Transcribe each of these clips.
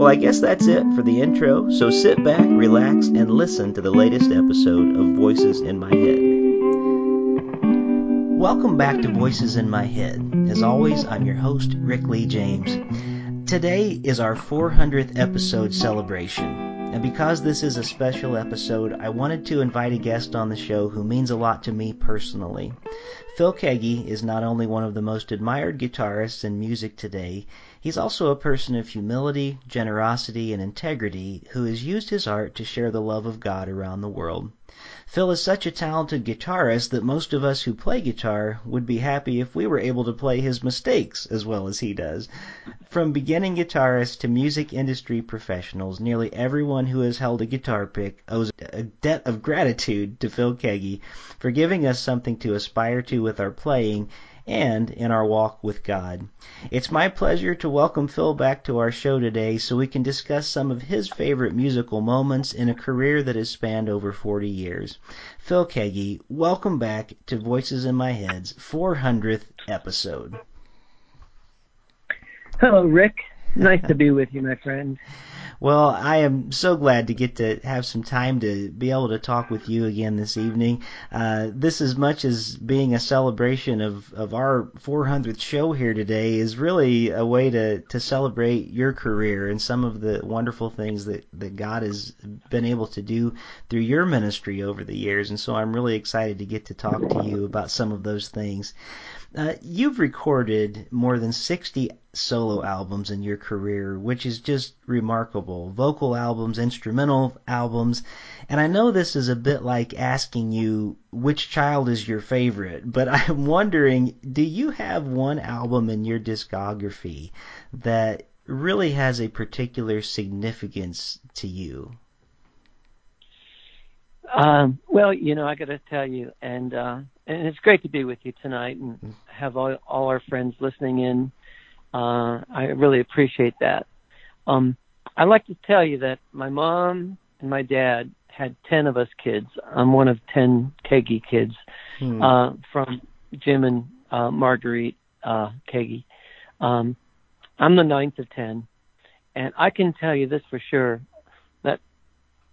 Well, I guess that's it for the intro, so sit back, relax, and listen to the latest episode of Voices in My Head. Welcome back to Voices in My Head. As always, I'm your host, Rick Lee James. Today is our 400th episode celebration. And because this is a special episode, I wanted to invite a guest on the show who means a lot to me personally. Phil Keaggy is not only one of the most admired guitarists in music today, he's also a person of humility, generosity, and integrity who has used his art to share the love of God around the world. Phil is such a talented guitarist that most of us who play guitar would be happy if we were able to play his mistakes as well as he does. From beginning guitarists to music industry professionals, nearly everyone who has held a guitar pick owes a debt of gratitude to Phil Keaggy for giving us something to aspire to with our playing and in our walk with God. It's my pleasure to welcome Phil back to our show today so we can discuss some of his favorite musical moments in a career that has spanned over 40 years. Phil Keaggy, welcome back to Voices in My Head's 400th episode. Hello, Rick. Nice to be with you, my friend. Well, I am so glad to get to have some time to be able to talk with you again this evening. Uh, this, as much as being a celebration of, of our 400th show here today, is really a way to, to celebrate your career and some of the wonderful things that, that God has been able to do through your ministry over the years. And so I'm really excited to get to talk to you about some of those things. Uh, you've recorded more than 60 solo albums in your career, which is just remarkable. Vocal albums, instrumental albums. And I know this is a bit like asking you which child is your favorite, but I'm wondering do you have one album in your discography that really has a particular significance to you? Um, well, you know, I got to tell you, and uh, and it's great to be with you tonight and have all, all our friends listening in. Uh, I really appreciate that. Um, I'd like to tell you that my mom and my dad had ten of us kids. I'm one of ten Keaggy kids hmm. uh, from Jim and uh, Marguerite uh, Keaggy. Um, I'm the ninth of ten, and I can tell you this for sure that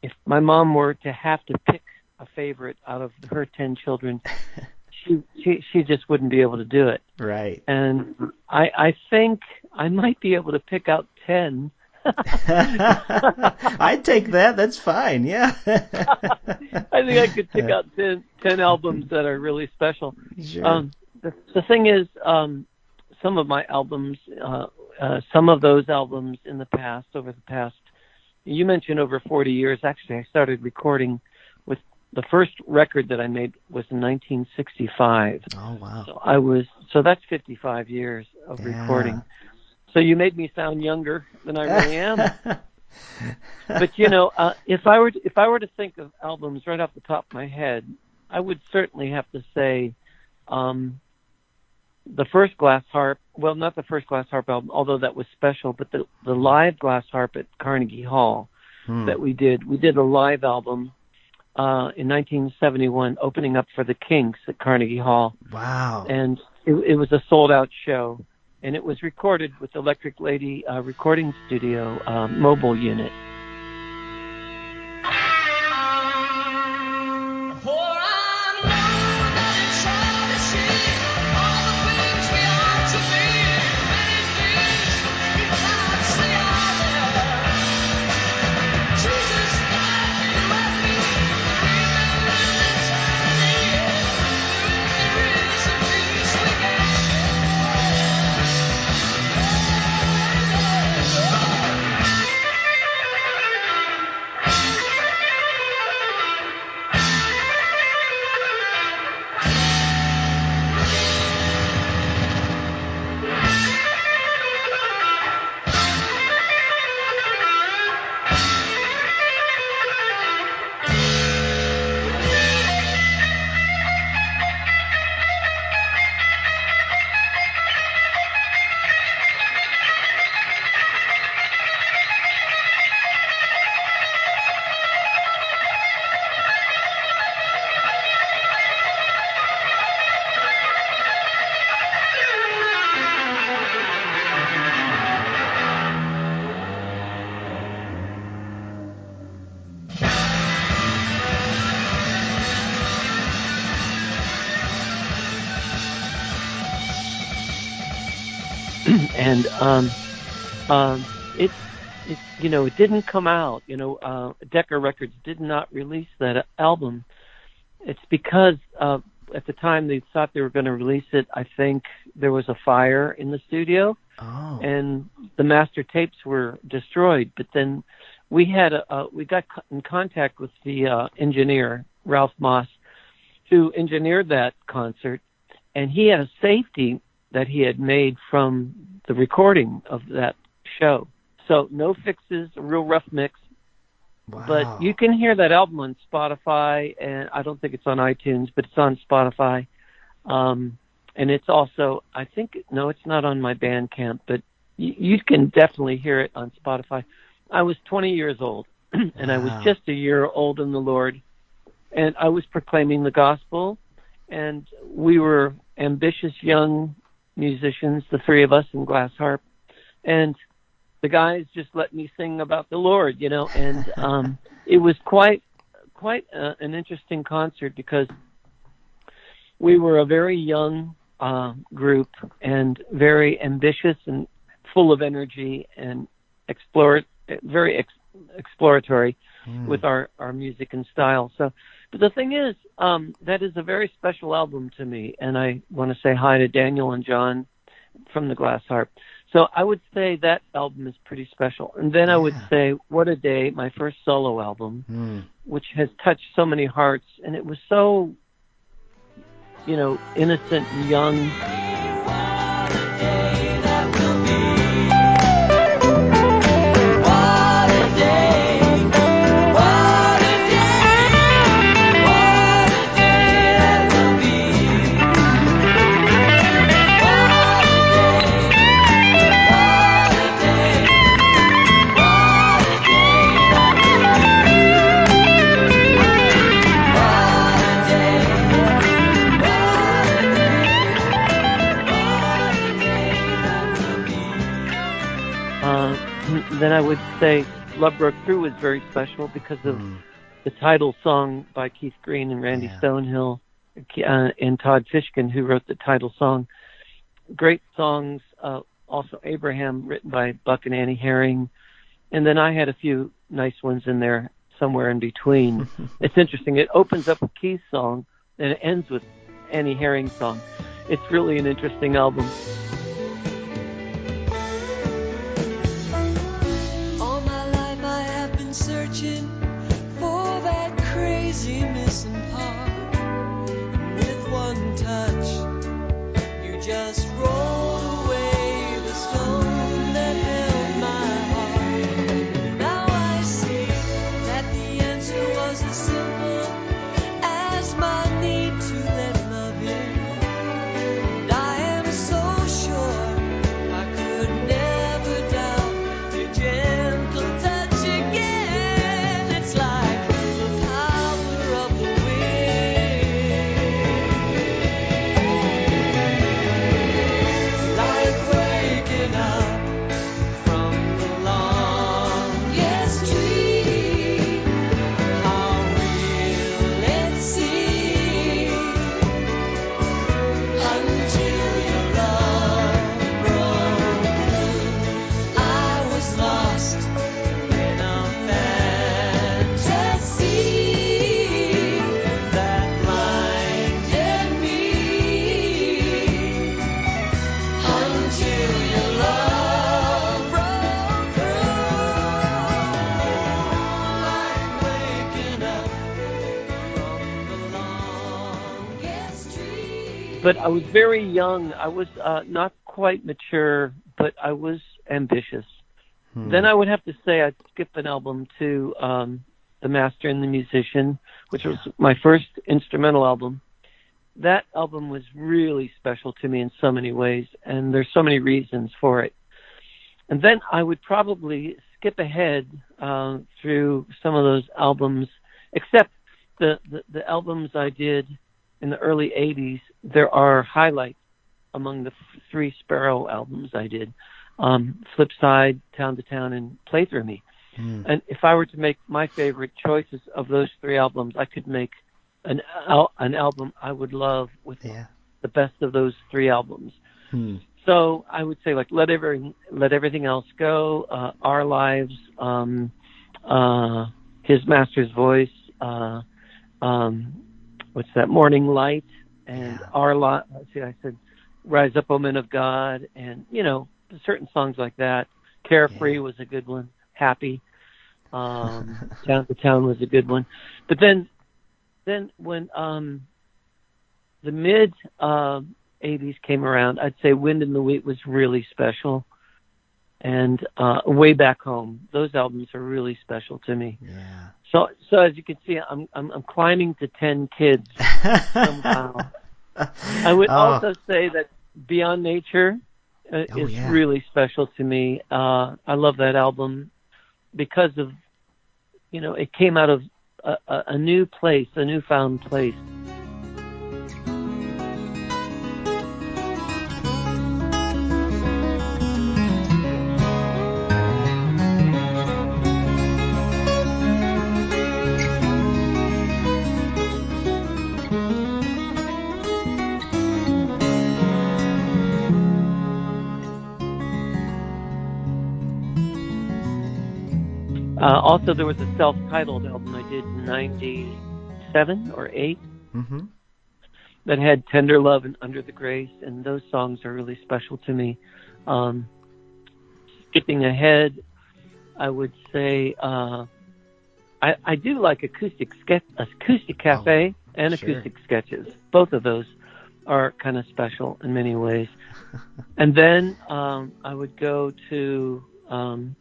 if my mom were to have to pick a favorite out of her ten children, she she she just wouldn't be able to do it. Right. And I I think I might be able to pick out ten. I'd take that. That's fine. Yeah. I think I could pick out 10, 10 albums that are really special. Sure. Um, the, the thing is, um, some of my albums, uh, uh, some of those albums in the past, over the past you mentioned over 40 years. Actually, I started recording with the first record that I made was in 1965. Oh wow! So I was so that's 55 years of yeah. recording. So you made me sound younger than I really am. but you know, uh, if I were to, if I were to think of albums right off the top of my head, I would certainly have to say um, the first glass harp, well, not the first glass harp album, although that was special, but the the live glass harp at Carnegie Hall hmm. that we did. We did a live album uh, in 1971, opening up for the Kinks at Carnegie Hall. Wow! And it, it was a sold out show, and it was recorded with Electric Lady uh, Recording Studio uh, mobile unit. And um, um, it, it, you know, it didn't come out. You know, uh, Decca Records did not release that album. It's because uh, at the time they thought they were going to release it. I think there was a fire in the studio, Oh. and the master tapes were destroyed. But then we had a, a we got in contact with the uh, engineer Ralph Moss, who engineered that concert, and he had a safety that he had made from the recording of that show. So no fixes, a real rough mix. wow. But you can hear that album on Spotify, and I don't think it's on iTunes, but it's on Spotify. Um, and it's also, I think, no, it's not on my Bandcamp, but you, you can definitely hear it on Spotify. I was 20 years old, and I was just a year old in the Lord, and I was proclaiming the gospel, and we were ambitious young musicians, the three of us in Glass Harp, and the guys just let me sing about the Lord, you know, and um, it was quite quite uh, an interesting concert because we were a very young uh, group and very ambitious and full of energy and explore very ex- exploratory Mm. with our our music and style. So, but the thing is, um, that is a very special album to me, and I want to say hi to Daniel and John from the Glass Harp. So I would say that album is pretty special. And then I would say What a Day, my first solo album, Mm. which has touched so many hearts, and it was so, you know, innocent and young. I would say Love Broke Through was very special because of Mm. the title song by Keith Green and Randy Yeah. Stonehill uh, and Todd Fishkind, who wrote the title song. Great songs. Uh, also Abraham, written by Buck and Annie Herring. And then I had a few nice ones in there somewhere in between. it's interesting. It opens up with Keith's song and it ends with Annie Herring's song. It's really an interesting album. Crazy missing part. With one touch, you just rolled but I was very young. I was uh, not quite mature, but I was ambitious. Hmm. Then I would have to say I'd skip an album to um, The Master and the Musician, which was my first instrumental album. That album was really special to me in so many ways, and there's so many reasons for it. And then I would probably skip ahead uh, through some of those albums, except the, the, the albums I did in the early 80s. There are highlights among the three Sparrow albums I did um, Flipside, Town to Town, and Play Through Me. Mm. And if I were to make my favorite choices of those three albums, I could make an al- an album I would love with Yeah. the best of those three albums. Hmm. so I would say like let every let everything else go. Uh, our lives, um, uh, his master's voice. Uh, um, what's that? Morning light and Yeah. our lot. See, I said, rise up, O men of God, and you know certain songs like that. Carefree Yeah. was a good one. Happy. Um, Town to Town was a good one. But then, then when um, the mid uh, 80s came around, I'd say Wind in the Wheat was really special. And uh, Way Back Home, those albums are really special to me. Yeah. So, so as you can see, I'm I'm, I'm climbing to ten kids somehow. I would Oh, also say that Beyond Nature uh, Oh, is yeah. really special to me. Uh, I love that album because of, you know, it came out of a, a, a new place, a newfound place. Uh, also, there was a self-titled album I did in '97 or '8 hmm that had "Tender Love" and "Under the Grace," and those songs are really special to me. Um, skipping ahead, I would say uh, I, I do like acoustic sketch, acoustic cafe, and sure. acoustic sketches. Both of those are kind of special in many ways. and then um, I would go to um,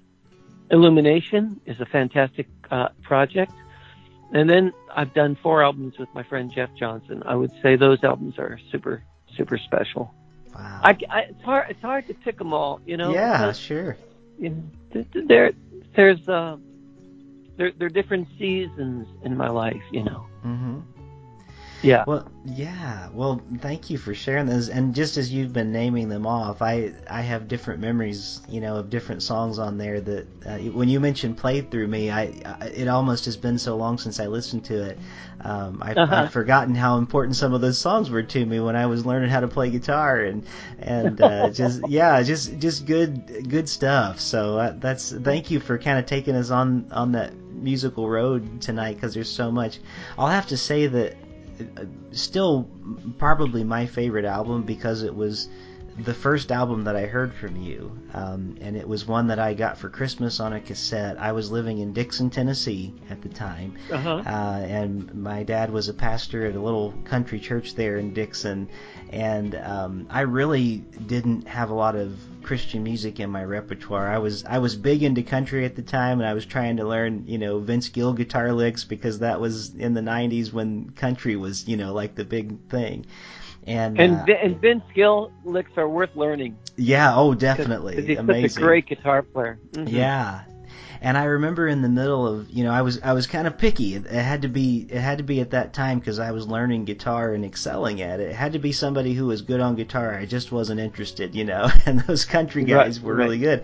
Illumination is a fantastic uh, project. And then I've done four albums with my friend Jeff Johnson. I would say those albums are super, super special. Wow. I, I, it's hard, it's hard to pick them all, you know. yeah, sure. you know, th- th- there, there's, uh, there, there are different seasons in my life, you know. hmm Yeah. Well, yeah. Well, thank you for sharing those. And just as you've been naming them off, I I have different memories, you know, of different songs on there. That uh, when you mentioned "Played Through Me," I, I it almost has been so long since I listened to it. Um, I've, Uh-huh. I've forgotten how important some of those songs were to me when I was learning how to play guitar, and and uh, just yeah, just just good good stuff. So uh, that's thank you for kind of taking us on on that musical road tonight because there's so much. I'll have to say that still probably my favorite album because it was the first album that I heard from you, um, and it was one that I got for Christmas on a cassette. I was living in Dixon, Tennessee at the time, Uh-huh. uh, and my dad was a pastor at a little country church there in Dixon, and um, I really didn't have a lot of Christian music in my repertoire. I was I was big into country at the time, and I was trying to learn you know Vince Gill guitar licks because that was in the '90s when country was you know like the big thing. And, And, uh, and Vince Gill licks are worth learning. yeah, oh 'cause- definitely 'cause he's amazing. such a great guitar player. Mhm. Yeah. And I remember in the middle of, you know, I was I was kind of picky. It, it had to be it had to be at that time because I was learning guitar and excelling at it. It had to be somebody who was good on guitar. I just wasn't interested, you know. And those country guys Right, were right. really good.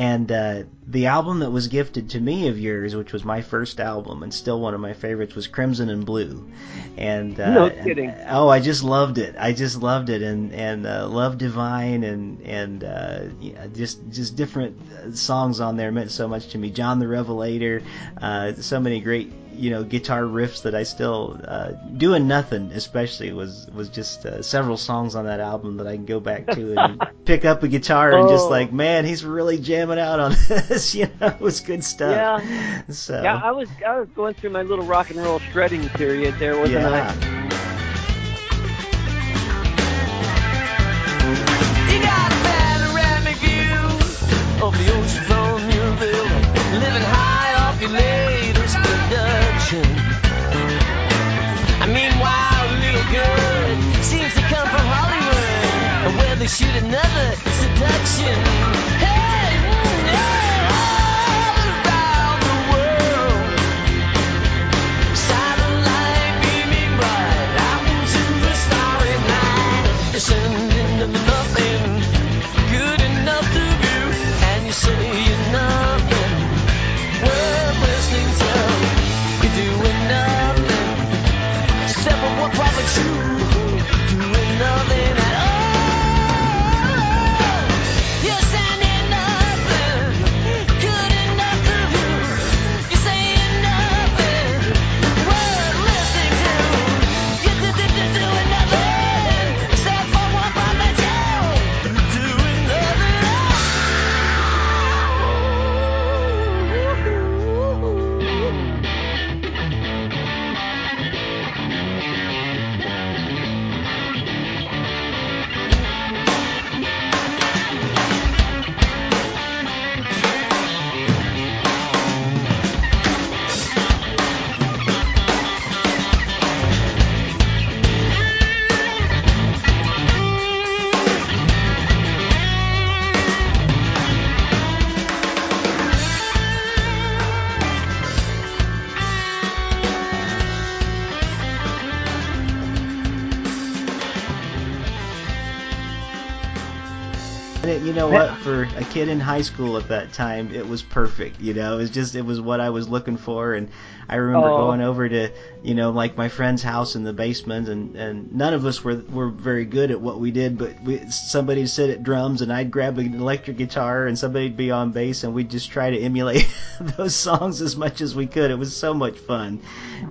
And uh, the album that was gifted to me of yours, which was my first album and still one of my favorites, was Crimson and Blue. And uh, No and- oh, I just loved it. I just loved it, and and uh, Love Divine, and and uh, yeah, just just different uh, songs on there meant so much to me. John the Revelator, uh, so many great you know guitar riffs that I still uh, doing nothing especially was was just uh, several songs on that album that I can go back to and pick up a guitar and just Oh. like man he's really jamming out on this you know it was good stuff Yeah. so Yeah, I was I was going through my little rock and roll shredding period there, wasn't yeah. You production. I mean, wild little girl seems to come from Hollywood, where they shoot another seduction. Hey, yeah, all around the world. Satellite beaming bright out into the starry night. Descending to nothing good enough to view, and you say you're nothing you know what? For a kid in high school at that time, it was perfect. You know, it was just it was what I was looking for. And I remember Oh. going over to you know like my friend's house in the basement, and and none of us were were very good at what we did, but we, somebody'd sit at drums, and I'd grab an electric guitar, and somebody'd be on bass, and we'd just try to emulate those songs as much as we could. It was so much fun.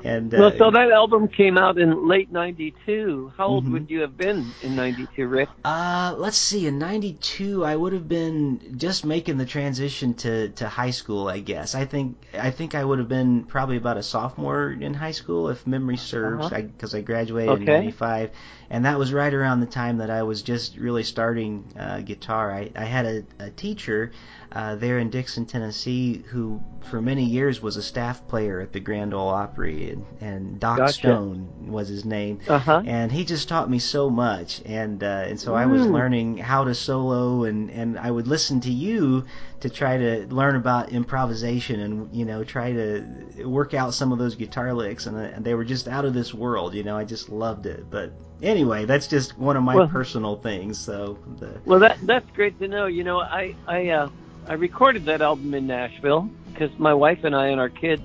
And uh, Well, so that album came out in late '92. How old Mhm. would you have been in '92, Rick? Uh, let's see. In '92, I would have been just making the transition to, to high school. I guess. I think I think I would have been probably about a sophomore in high school, if memory serves, Uh-huh. because I, graduated in Okay. '95, and that was right around the time that I was just really starting uh, guitar. I, I had a, a teacher uh, there in Dixon, Tennessee, who for many years was a staff player at the Grand Ole Opry, and, and Doc Gotcha. Stone was his name Uh huh. and he just taught me so much and uh, and so I was Mm. learning how to solo and and I would listen to you to try to learn about improvisation and you know try to work out some of those guitar licks and, uh, and they were just out of this world you know I just loved it but anyway that's just one of my Well- personal things so the Well, that that's great to know. You know, I I uh, I recorded that album in Nashville because my wife and I and our kids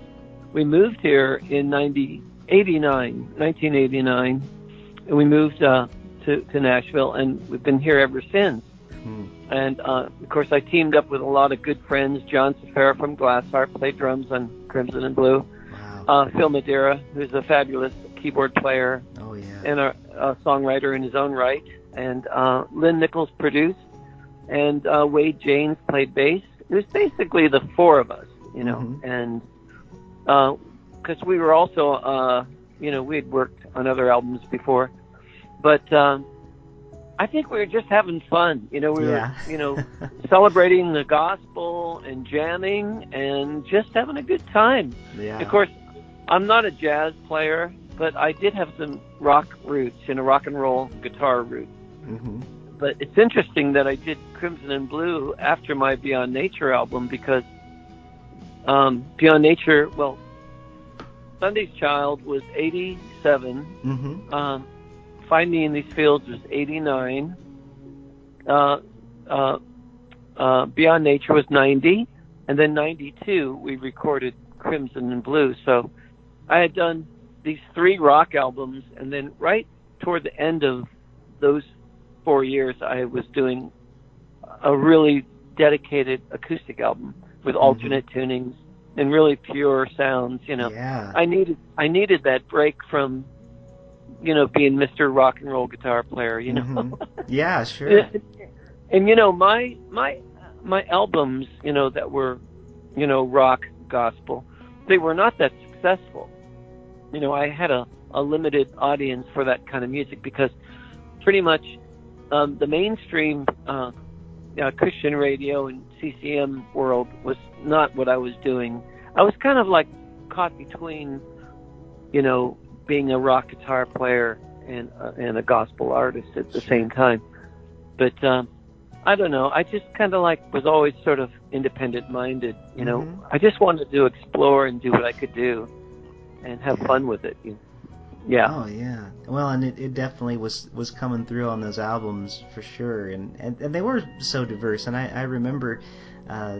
we moved here in 90, 89, 1989, and we moved uh, to to Nashville, and we've been here ever since. hmm, And uh, of course, I teamed up with a lot of good friends. John Sferra from Glass Harp played drums on Crimson and Blue. wow Uh, Phil Madeira, who's a fabulous keyboard player oh yeah and a, a songwriter in his own right. And uh, Lynn Nichols produced, and uh, Wade Jaynes played bass. It was basically the four of us, you know, Mhm. and because we were also, uh, you know, we had worked on other albums before, but um, I think we were just having fun. You know, we yeah were, you know, celebrating the gospel and jamming and just having a good time. yeah Of course, I'm not a jazz player, but I did have some rock roots, you know, rock and roll guitar roots. hmm But it's interesting that I did Crimson and Blue after my Beyond Nature album because um, Beyond Nature, well, Sunday's Child was 87. hmm Um, Find Me in These Fields was 89. Uh, uh, uh, Beyond Nature was 90. And then 92, we recorded Crimson and Blue. So I had done these three rock albums. And then right toward the end of those four years, I was doing a really dedicated acoustic album with alternate tunings and really pure sounds, you know. yeah I needed I needed that break from you know being Mr. Rock and Roll guitar player, you know. Mhm. yeah sure and you know my my my albums, you know that were you know rock gospel, they were not that successful. You know, I had a a limited audience for that kind of music because pretty much um the mainstream uh uh, Christian radio and CCM world was not what I was doing. I was kind of like caught between, you know, being a rock guitar player and uh, and a gospel artist at the same time. But um, I don't know. I just kind of like was always sort of independent minded. You know, Mhm. I just wanted to explore and do what I could do and have fun with it. You Yeah. Oh yeah. Well, and it, it definitely was was coming through on those albums for sure, and and, and they were so diverse. And I I remember, uh,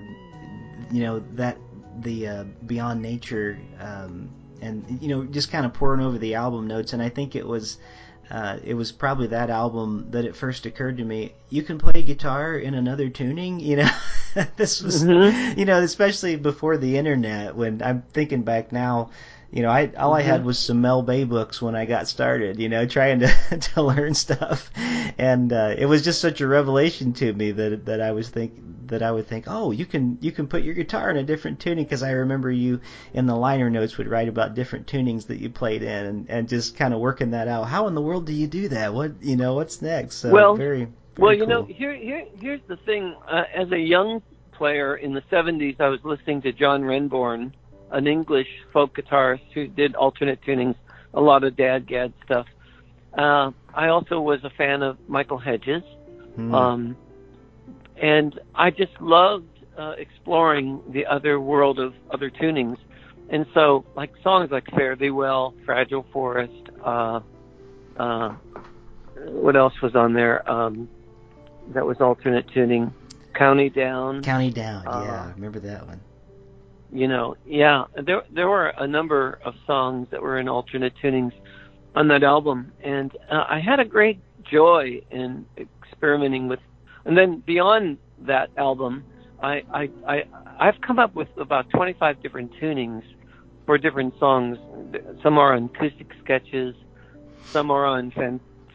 you know that the uh, Beyond Nature, um, and you know just kind of pouring over the album notes, and I think it was. Uh, it was probably that album that it first occurred to me. You can play guitar in another tuning, you know. this was, Mhm. you know, especially before the internet. When I'm thinking back now, you know, I all I had Mhm. was some Mel Bay books when I got started, you know, trying to to learn stuff, and uh, it was just such a revelation to me that that I was think that I would think, oh, you can you can put your guitar in a different tuning because I remember you in the liner notes would write about different tunings that you played in, and, and just kind of working that out. How in the world do you do that? What you know, what's next? So Well- very, very Well, you know, here, here, here's the thing. Uh, as a young player in the '70s, I was listening to John Renbourn, an English folk guitarist who did alternate tunings, a lot of DADGAD stuff. Uh, I also was a fan of Michael Hedges, Hmm. um, and I just loved uh, exploring the other world of other tunings. And so, like songs like "Fare Thee Well," "Fragile Forest," uh, uh, what else was on there? Um, that was alternate tuning. County Down. County Down, Uh, yeah, I remember that one. You know, yeah. There there were a number of songs that were in alternate tunings on that album, and uh, I had a great joy in experimenting with. And then beyond that album, I I, I I've come up with about 25 different tunings for different songs. Some are on acoustic sketches, some are on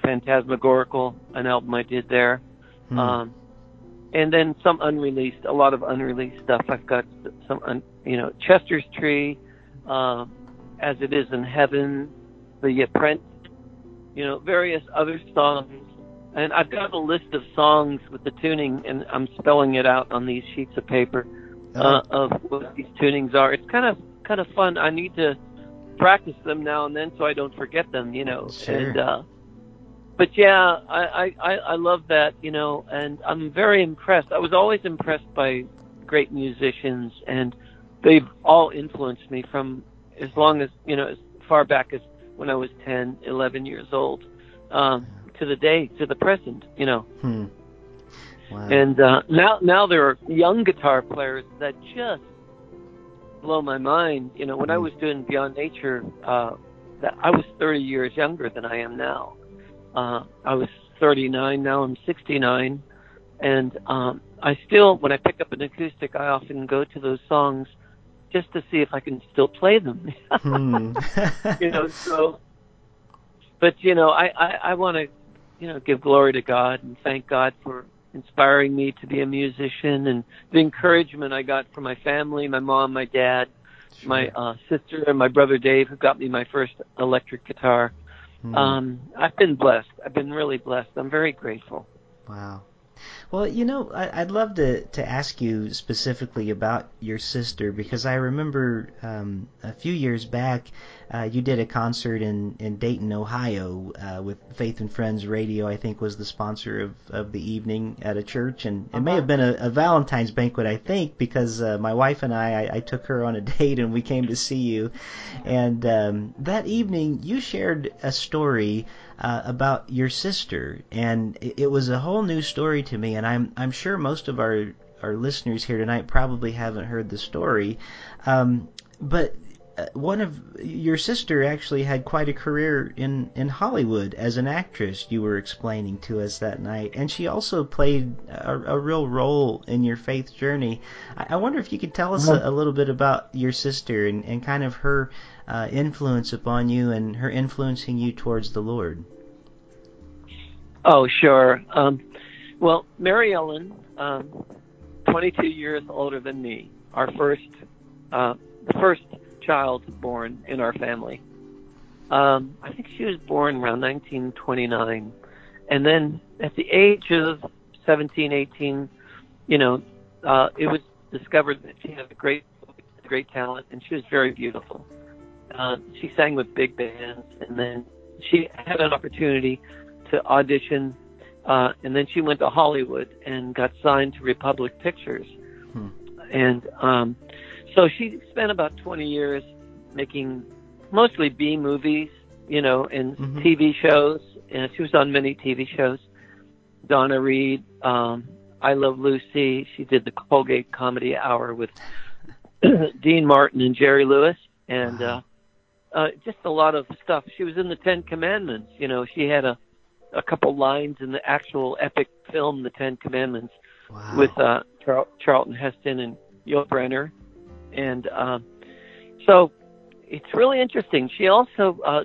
Phantasmagorical, an album I did there. Hmm. Um, and then some unreleased, a lot of unreleased stuff. I've got some, un, you know, Chester's Tree, um, As It Is in Heaven, The Apprentice, you know, various other songs. And I've got a list of songs with the tuning, and I'm spelling it out on these sheets of paper uh, of what these tunings are. It's kind of kind of fun. I need to practice them now and then so I don't forget them, you know. Sure. And uh, but yeah, I, I I love that, you know, and I'm very impressed. I was always impressed by great musicians, and they've all influenced me from as long as you know as far back as when I was 10, 11 years old, um, to the day, to the present, you know. Hmm. Wow. And uh, now, now there are young guitar players that just blow my mind. You know, when I was doing Beyond Nature, uh, that I was 30 years younger than I am now. Uh, I was 39. Now I'm 69, and um, I still, when I pick up an acoustic, I often go to those songs just to see if I can still play them. Hmm. you know, so. But you know, I I, I want to, you know, give glory to God and thank God for inspiring me to be a musician and the encouragement I got from my family, my mom, my dad, my uh, sister, and my brother Dave, who got me my first electric guitar. Hmm. Um, I've been blessed. I've been really blessed. I'm very grateful. Wow. Well, you know, I, I'd love to, to ask you specifically about your sister because I remember um, a few years back uh, you did a concert in, in Dayton, Ohio uh, with Faith and Friends Radio, I think was the sponsor of, of the evening at a church. And it may have been a, a Valentine's banquet, I think, because uh, my wife and I, I, I took her on a date and we came to see you. And um, that evening you shared a story uh, about your sister, and it, it was a whole new story to me. And I'm I'm sure most of our our listeners here tonight probably haven't heard the story, um, but one of your sister actually had quite a career in in Hollywood as an actress. You were explaining to us that night, and she also played a, a real role in your faith journey. I, I wonder if you could tell us a, a little bit about your sister and, and kind of her uh, influence upon you and her influencing you towards the Lord. Oh, sure. Um, well, Mary Ellen, um, 22 years older than me, our first, uh, the first child born in our family. Um, I think she was born around 1929, and then at the age of 17, 18, you know, uh, it was discovered that she had a great, great talent, and she was very beautiful. Uh, she sang with big bands, and then she had an opportunity to audition, uh, and then she went to Hollywood and got signed to Republic Pictures. Hmm. And um, so she spent about 20 years making mostly B movies, you know, and Mhm. TV shows. And she was on many TV shows. Donna Reed, um, I Love Lucy. She did the Colgate Comedy Hour with Dean Martin and Jerry Lewis, and Wow. uh, uh, just a lot of stuff. She was in the Ten Commandments. You know, she had a a couple lines in the actual epic film, The Ten Commandments, Wow. with uh, Char- Charlton Heston and Yul Brynner, and um, so it's really interesting. She also uh,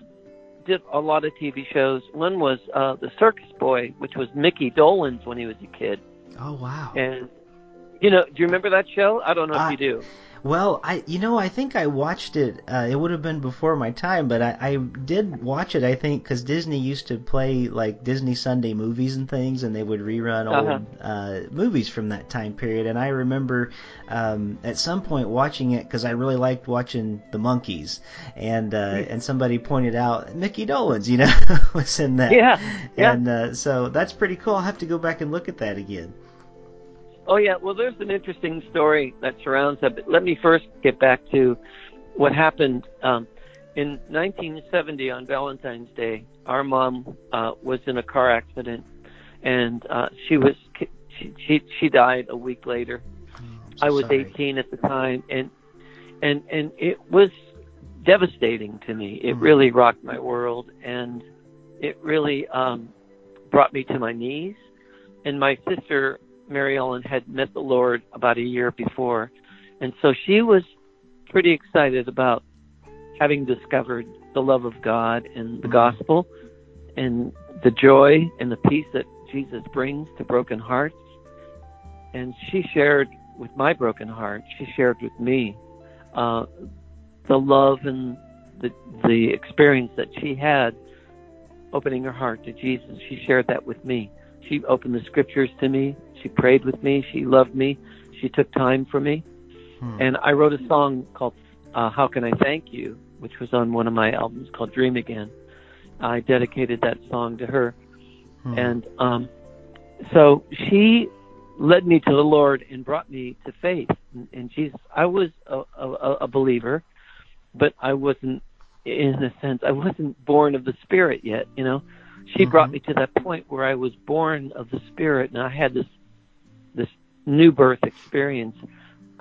did a lot of TV shows. One was uh, The Circus Boy, which was Mickey Dolenz when he was a kid, oh wow. and you know, do you remember that show? I don't know I- if you do. Well, I you know I think I watched it. Uh, it would have been before my time, but I, I did watch it. I think because Disney used to play like Disney Sunday movies and things, and they would rerun old Uh-huh. uh, movies from that time period. And I remember um, at some point watching it because I really liked watching the monkeys, and uh, and somebody pointed out Mickey Dolenz, you know, was in that. Yeah, yeah. And uh, so that's pretty cool. I'll have to go back and look at that again. Oh yeah, well there's an interesting story that surrounds that. But let me first get back to what happened um, in 1970 on Valentine's Day. Our mom uh, was in a car accident, and uh, she was she, she she died a week later. So I was sorry. 18 at the time, and and and it was devastating to me. It Mhm. really rocked my world, and it really um, brought me to my knees. And my sister Mary Ellen had met the Lord about a year before, and so she was pretty excited about having discovered the love of God and the Mhm. gospel, and the joy and the peace that Jesus brings to broken hearts. And she shared with my broken heart. She shared with me uh, the love and the the experience that she had opening her heart to Jesus. She shared that with me. She opened the scriptures to me. She prayed with me. She loved me. She took time for me. Hmm. And I wrote a song called uh, "How Can I Thank You," which was on one of my albums called "Dream Again." I dedicated that song to her, Hmm. and um, so she led me to the Lord and brought me to faith in, Jesus. I was a, a, a believer, but I wasn't, in a sense, I wasn't born of the Spirit yet. You know, she Mhm. brought me to that point where I was born of the Spirit, and I had this this new birth experience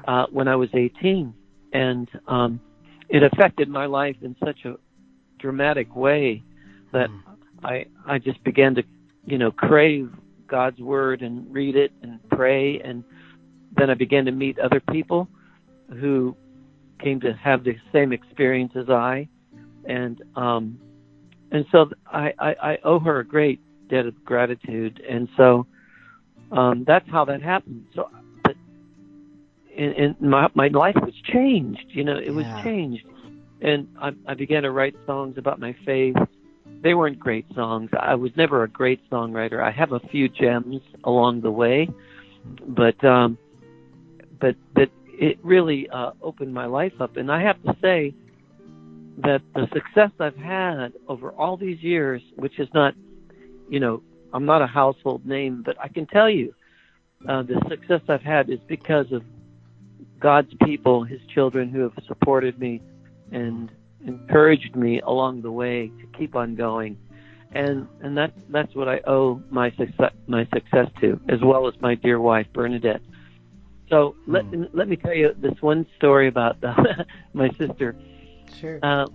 uh, when I was 18, and um, it affected my life in such a dramatic way that Hmm. I I just began to, you know, crave God's word and read it and pray and then I began to meet other people who came to have the same experience as I and um and so I, I, I owe her a great debt of gratitude and so um that's how that happened. So but and, and my my life was changed, you know, it was changed. And I I began to write songs about my faith they weren't great songs. I was never a great songwriter. I have a few gems along the way, but um, but but it really uh, opened my life up. And I have to say that the success I've had over all these years, which is not, you know, I'm not a household name, but I can tell you uh, the success I've had is because of God's people, His children, who have supported me and encouraged me along the way to keep on going, and and that's that's what I owe my success my success to, as well as my dear wife Bernadette. So let Hmm. let me tell you this one story about my sister. Sure. Uh,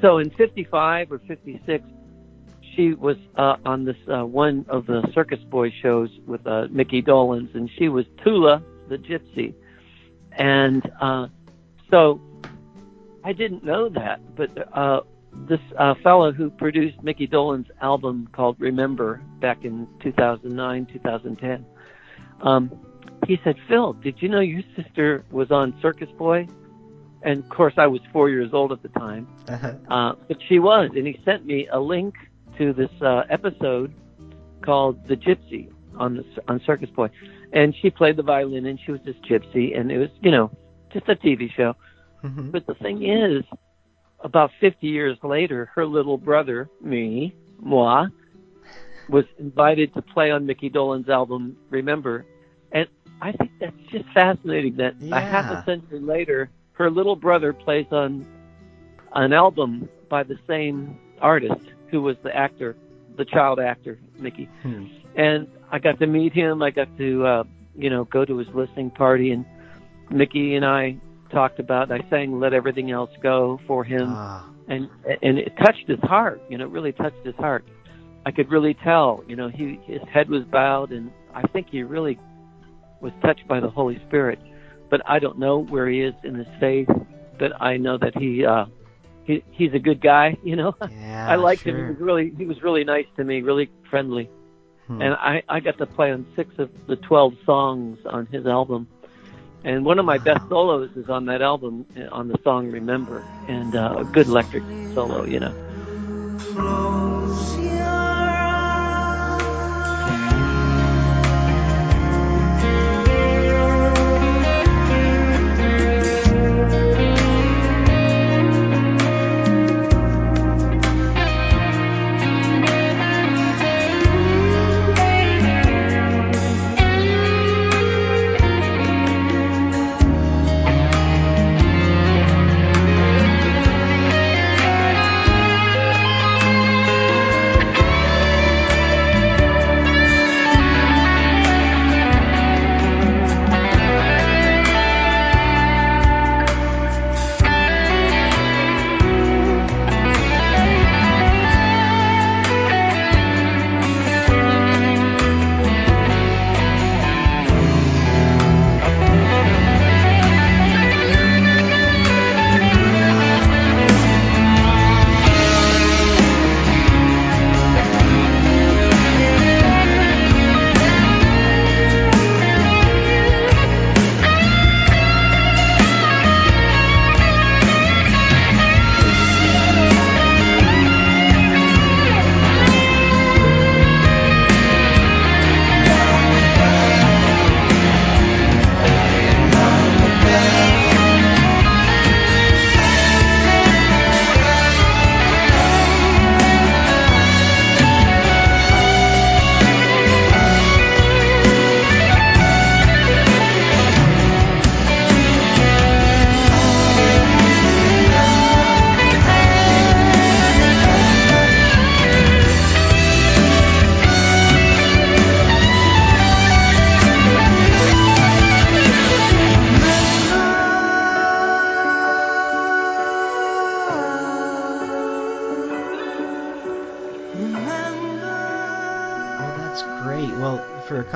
so in '55 or '56, she was uh, on this uh, one of the Circus Boy shows with uh, Mickey Dolenz, and she was Tula the Gypsy. And uh, so I didn't know that, but uh, this uh, fellow who produced Mickey Dolenz album called Remember back in 2009, 2010, um, he said, Phil, did you know your sister was on Circus Boy? And of course, I was four years old at the time. Uh-huh. Uh, but she was, and he sent me a link to this uh, episode called "The Gypsy" on the on Circus Boy, and she played the violin, and she was this gypsy, and it was, you know, just a TV show. Mhm. But the thing is, about 50 years later, her little brother, me, moi, was invited to play on Mickey Dolenz album "Remember," and I think that's just fascinating. That a half a century later, her little brother plays on an album by the same artist who was the actor, the child actor, Mickey. Hmm. And I got to meet him. I got to, uh, you know, go to his listening party, and Mickey and I talked about. I sang "Let Everything Else Go" for him, Ah. and and it touched his heart. You know, it really touched his heart. I could really tell. You know, he his head was bowed, and I think he really was touched by the Holy Spirit. But I don't know where he is in his faith. But I know that he uh, he he's a good guy. You know, Yeah. I liked sure. him. He was really he was really nice to me, really friendly. Hmm. And I I got to play on six of the twelve songs on his album. And one of my best solos is on that album, uh, on the song "Remember," and uh, a good electric solo, you know.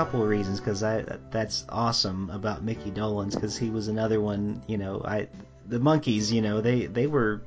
Couple of reasons, because I that's awesome about Mickey Dolenz, because he was another one. You know, I the Monkees. You know, they they were.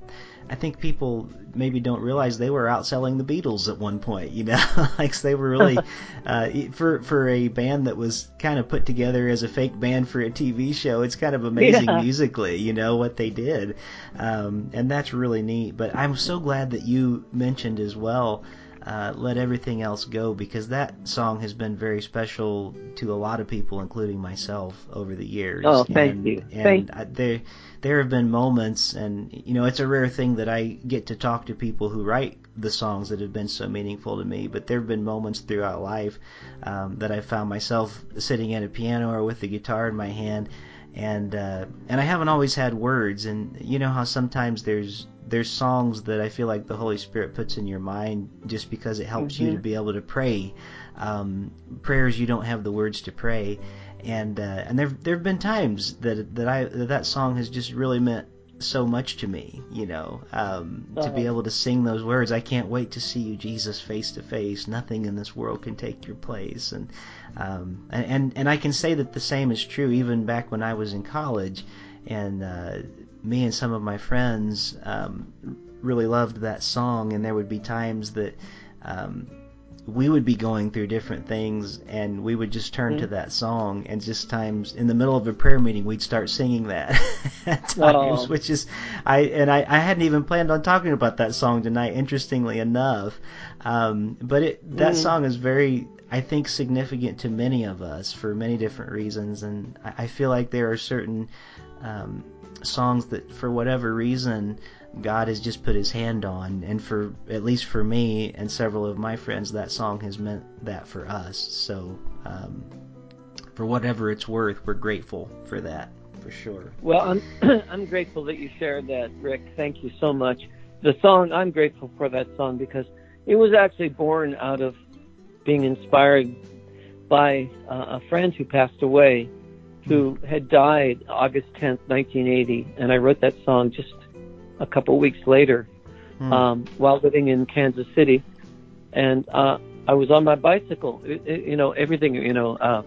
I think people maybe don't realize they were outselling the Beatles at one point. You know, like they were really uh, for for a band that was kind of put together as a fake band for a TV show. It's kind of amazing yeah. musically. You know what they did, um, and that's really neat. But I'm so glad that you mentioned as well uh, let everything else go because that song has been very special to a lot of people, including myself, over the years. Oh, thank and, you. And thank I, there, there have been moments, and you know, it's a rare thing that I get to talk to people who write the songs that have been so meaningful to me. But there have been moments throughout life um, that I found myself sitting at a piano or with the guitar in my hand, and uh, and I haven't always had words. And you know how sometimes there's there's songs that I feel like the Holy Spirit puts in your mind just because it helps mm-hmm. you to mm-hmm. be able to pray. Um, prayers you don't have the words to pray, and uh, and there there have been times that that I that, that song has just really meant so much to me, you know, um, uh-huh. to be uh-huh. able to sing those words. I can't wait to see you, Jesus, face to face. Nothing in this world can take your place, and um, and, and and I can say that the same is true even back when I was in college, and uh, me and some of my friends um, really loved that song, and there would be times that um, we would be going through different things, and we would just turn mm-hmm. to that song, and just times in the middle of a prayer meeting, we'd start singing that at times, oh. which is I and I, I hadn't even planned on talking about that song tonight. Interestingly enough, um, but it that mm. song is very I think significant to many of us for many different reasons, and I, I feel like there are certain um, songs that for whatever reason God has just put his hand on. And for at least for me and several of my friends that song has meant that for us. So um, for whatever it's worth we're grateful for that for sure. Well I'm I'm grateful that you shared that Rick. Thank you so much. The song I'm grateful for that song because it was actually born out of being inspired by uh, a friend who passed away who had died August 10th, 1980, and I wrote that song just a couple of weeks later hmm. um, while living in Kansas City, and uh, I was on my bicycle. It, it, you know, everything. You know, uh,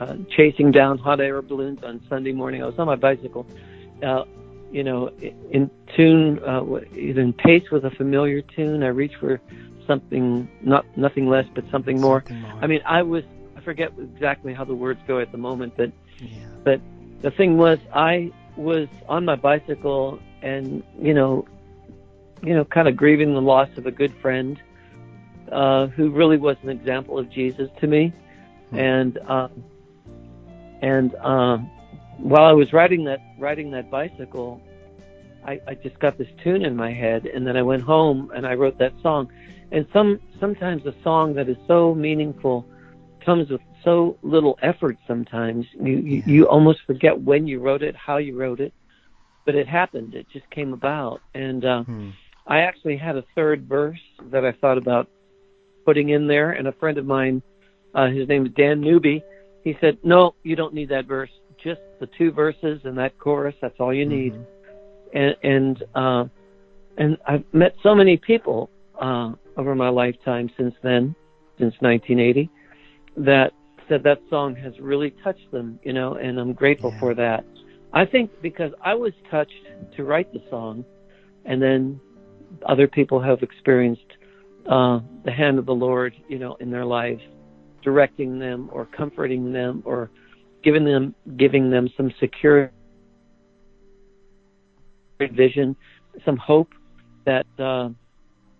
uh, chasing down hot air balloons on Sunday morning. I was on my bicycle. Uh, you know, in tune, uh, in pace with a familiar tune. I reached for something, not nothing less, but something more. Something more. I mean, I was. I forget exactly how the words go at the moment, but yeah. But the thing was, I was on my bicycle and, you know, you know, kind of grieving the loss of a good friend uh, who really was an example of Jesus to me. Hmm. And um, and um, while I was riding that riding that bicycle, I, I just got this tune in my head, and then I went home and I wrote that song. And some sometimes a song that is so meaningful comes with so little effort sometimes. You, you, you almost forget when you wrote it, how you wrote it, but it happened. It just came about. And uh, hmm. I actually had a third verse that I thought about putting in there. And a friend of mine, uh, his name is Dan Newby, he said, "No, you don't need that verse. Just the two verses and that chorus. That's all you need." Mm-hmm. And and uh, and I've met so many people uh, over my lifetime since then, since 1980, that said that song has really touched them, you know, and I'm grateful yeah. for that. I think because I was touched to write the song, and then other people have experienced uh, the hand of the Lord, you know, in their lives, directing them or comforting them or giving them giving them some secure vision, some hope that uh,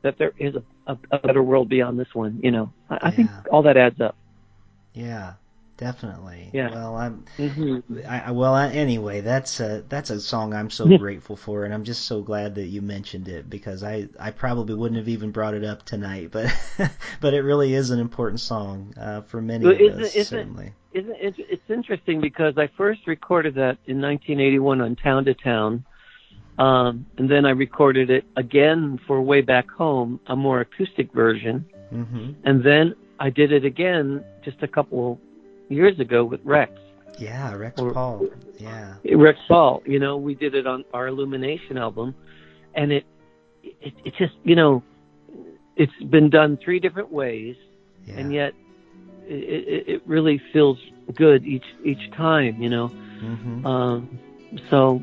that there is a, a, better world beyond this one. You know, I, yeah. I think all that adds up. Yeah, definitely. Yeah. Well, I'm. Mm-hmm. I, well, I, anyway, that's a that's a song I'm so grateful for, and I'm just so glad that you mentioned it because I I probably wouldn't have even brought it up tonight, but but it really is an important song uh, for many well, of us. Isn't, certainly. Isn't it, it's interesting because I first recorded that in 1981 on Town to Town. Um, and then I recorded it again for Way Back Home, a more acoustic version. Mm-hmm. And then I did it again just a couple years ago with Rex. Yeah, Rex or, Paul. Yeah. Rex Paul. You know, we did it on our Illumination album, and it, it, it just, you know, it's been done three different ways, yeah. and yet it, it really feels good each each time, you know. Mm-hmm. Um, so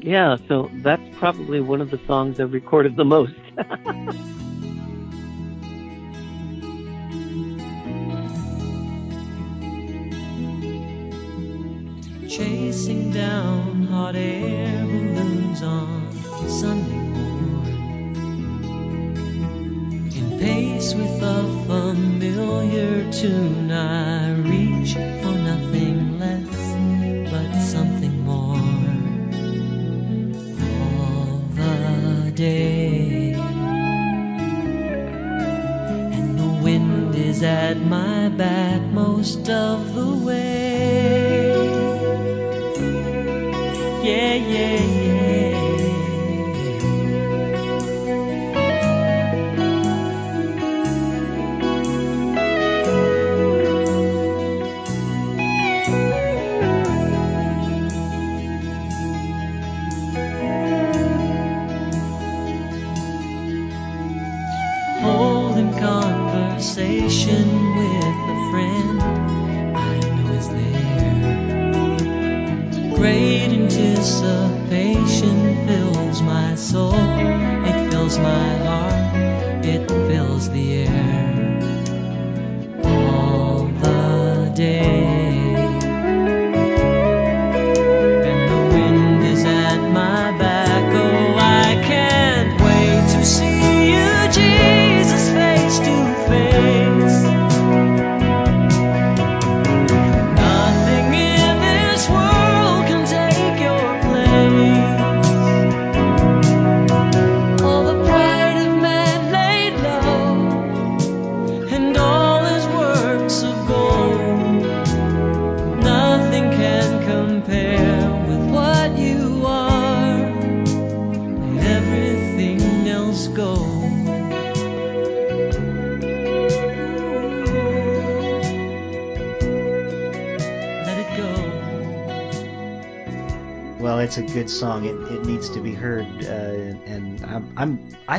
yeah, so that's probably one of the songs I've recorded the most. Chasing down hot air balloons on Sunday morn. In pace with a familiar tune, I reach for nothing less but something more. All the day. And the wind is at my back most of the way.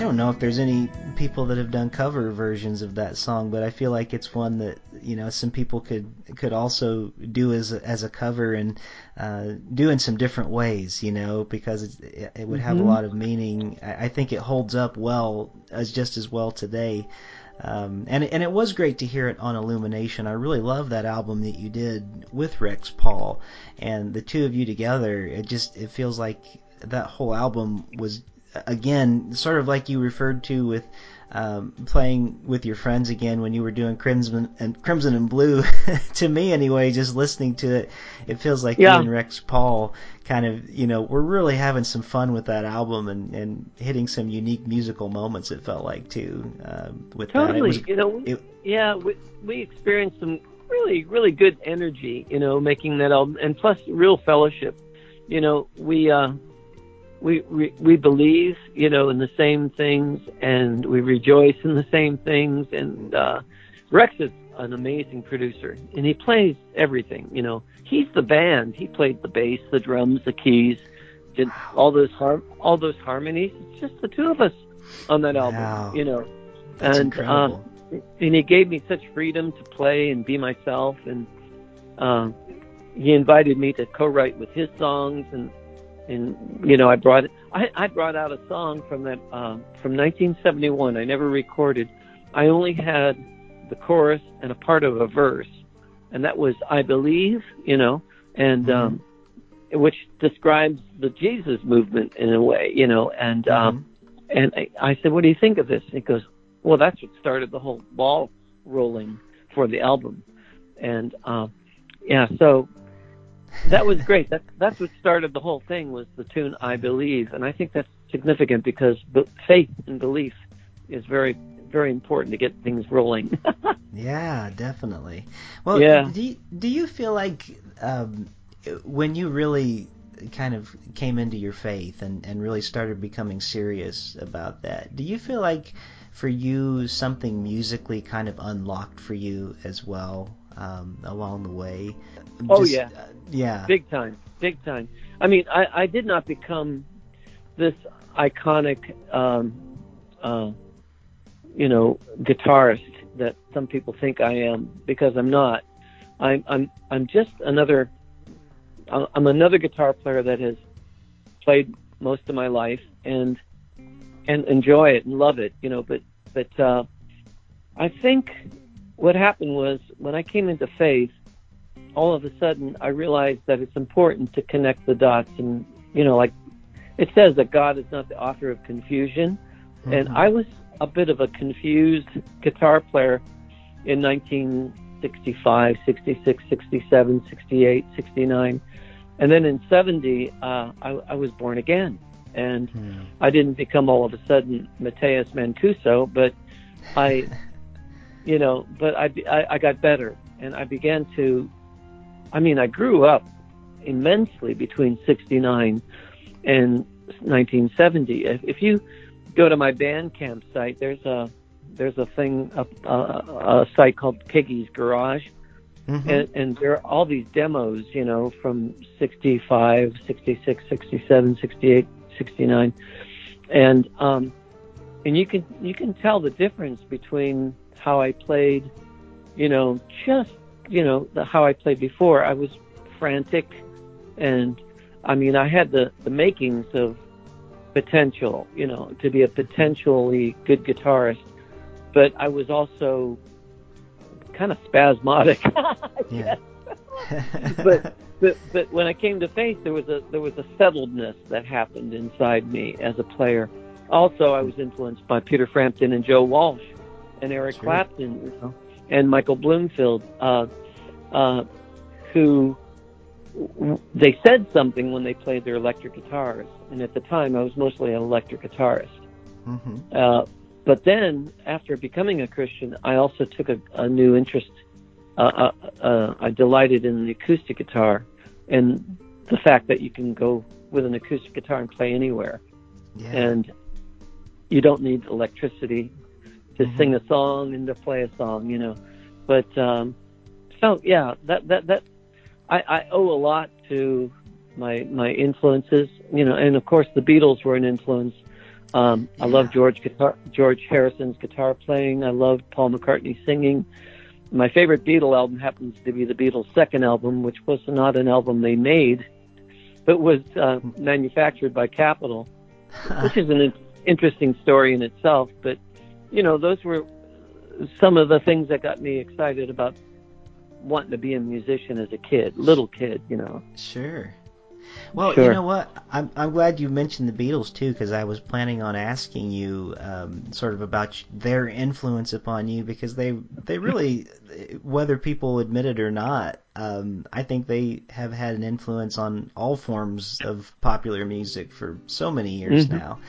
Don't know if there's any people that have done cover versions of that song, but I feel like it's one that you know some people could could also do as a, as a cover and uh, do in some different ways, you know, because it, it would have a Mhm. lot of meaning. I, I think it holds up well as just as well today. Um, and and it was great to hear it on Illumination. I really love that album that you did with Rex Paul, and the two of you together. It just it feels like that whole album was again sort of like you referred to with um, playing with your friends again when you were doing Crimson and Crimson and Blue. to me, anyway, just listening to it, it feels like Yeah. you and Rex Paul kind of you know we're really having some fun with that album and and hitting some unique musical moments. It felt like too um, with that. It Totally. was- you know, it- yeah, we, we experienced some really, really good energy, you know, making that album, and plus real fellowship. You know, we uh, we we we believe, you know, in the same things, and we rejoice in the same things. And uh, Rex is an amazing producer, and he plays everything. You know, he's the band. He played the bass, the drums, the keys, did all those har- all those harmonies. It's just the two of us on that album. Wow. You know, That's and incredible. um, and he gave me such freedom to play and be myself and um he invited me to co-write with his songs and and you know I brought I, I brought out a song from that uh, from 1971 I never recorded. I only had the chorus and a part of a verse. And that was I believe you know and um which describes the Jesus movement in a way you know and um and I, I said, "What do you think of this?" And he goes, "Well, that's what started the whole ball rolling for the album." And um, yeah, so that was great. That that's what started the whole thing was the tune "I Believe," and I think that's significant because faith and belief is very very important to get things rolling. Yeah, definitely. Well, Yeah. do you, do you feel like um, when you really kind of came into your faith and, and really started becoming serious about that, do you feel like for you something musically kind of unlocked for you as well um, along the way? Oh, yeah. uh, yeah. big time, big time. I mean, I, I did not become this iconic, um, uh, you know, guitarist that some people think I am because I'm not. I'm I'm I'm just another I'm another guitar player that has played most of my life and and enjoy it and love it, you know. But but uh, I think what happened was when I came into faith, all of a sudden I realized that it's important to connect the dots and you know like it says that God is not the author of confusion, mm-hmm. and I was a bit of a confused guitar player in 1965, 66, 67, 68, 69. And then in 70, uh, I, I was born again. And hmm. I didn't become all of a sudden Matheus Mancuso, but I, you know, but I, I, I got better. And I began to, I mean, I grew up immensely between 69 and 1970. If, if you go to my Bandcamp site, there's a there's a thing a, a, a site called Keaggy's Garage, mm-hmm. and, and there are all these demos, you know, from 65, 66, 67, 68, 69, and um, and you can you can tell the difference between how I played, you know, just you know the, how I played before. I was frantic, and I mean I had the the makings of potential, you know, to be a potentially good guitarist, but I was also kind of spasmodic. yeah. but but but when I came to faith, there was a there was a settledness that happened inside me as a player. Also, I was influenced by Peter Frampton and Joe Walsh and Eric sure. Clapton, you know, and Michael Bloomfield, uh, uh, who they said something when they played their electric guitars. And at the time, I was mostly an electric guitarist. Mm-hmm. Uh, but then, after becoming a Christian, I also took a, a new interest. Uh, uh, uh, I delighted in the acoustic guitar and the fact that you can go with an acoustic guitar and play anywhere. Yeah. And you don't need electricity to mm-hmm. sing a song and to play a song, you know. But um, so yeah, that that that I, I owe a lot to my my influences, you know, and of course the Beatles were an influence. Um, yeah. I love George guitar, George Harrison's guitar playing. I love Paul McCartney singing. My favorite Beatle album happens to be the Beatles' second album, which was not an album they made, but was uh, manufactured by Capitol, which is an interesting story in itself. But you know, those were some of the things that got me excited about wanting to be a musician as a kid, little kid, you know. Sure. Well, sure. you know what? I'm I'm glad you mentioned the Beatles too, because I was planning on asking you um, sort of about their influence upon you, because they they really, whether people admit it or not, um, I think they have had an influence on all forms of popular music for so many years mm-hmm. now.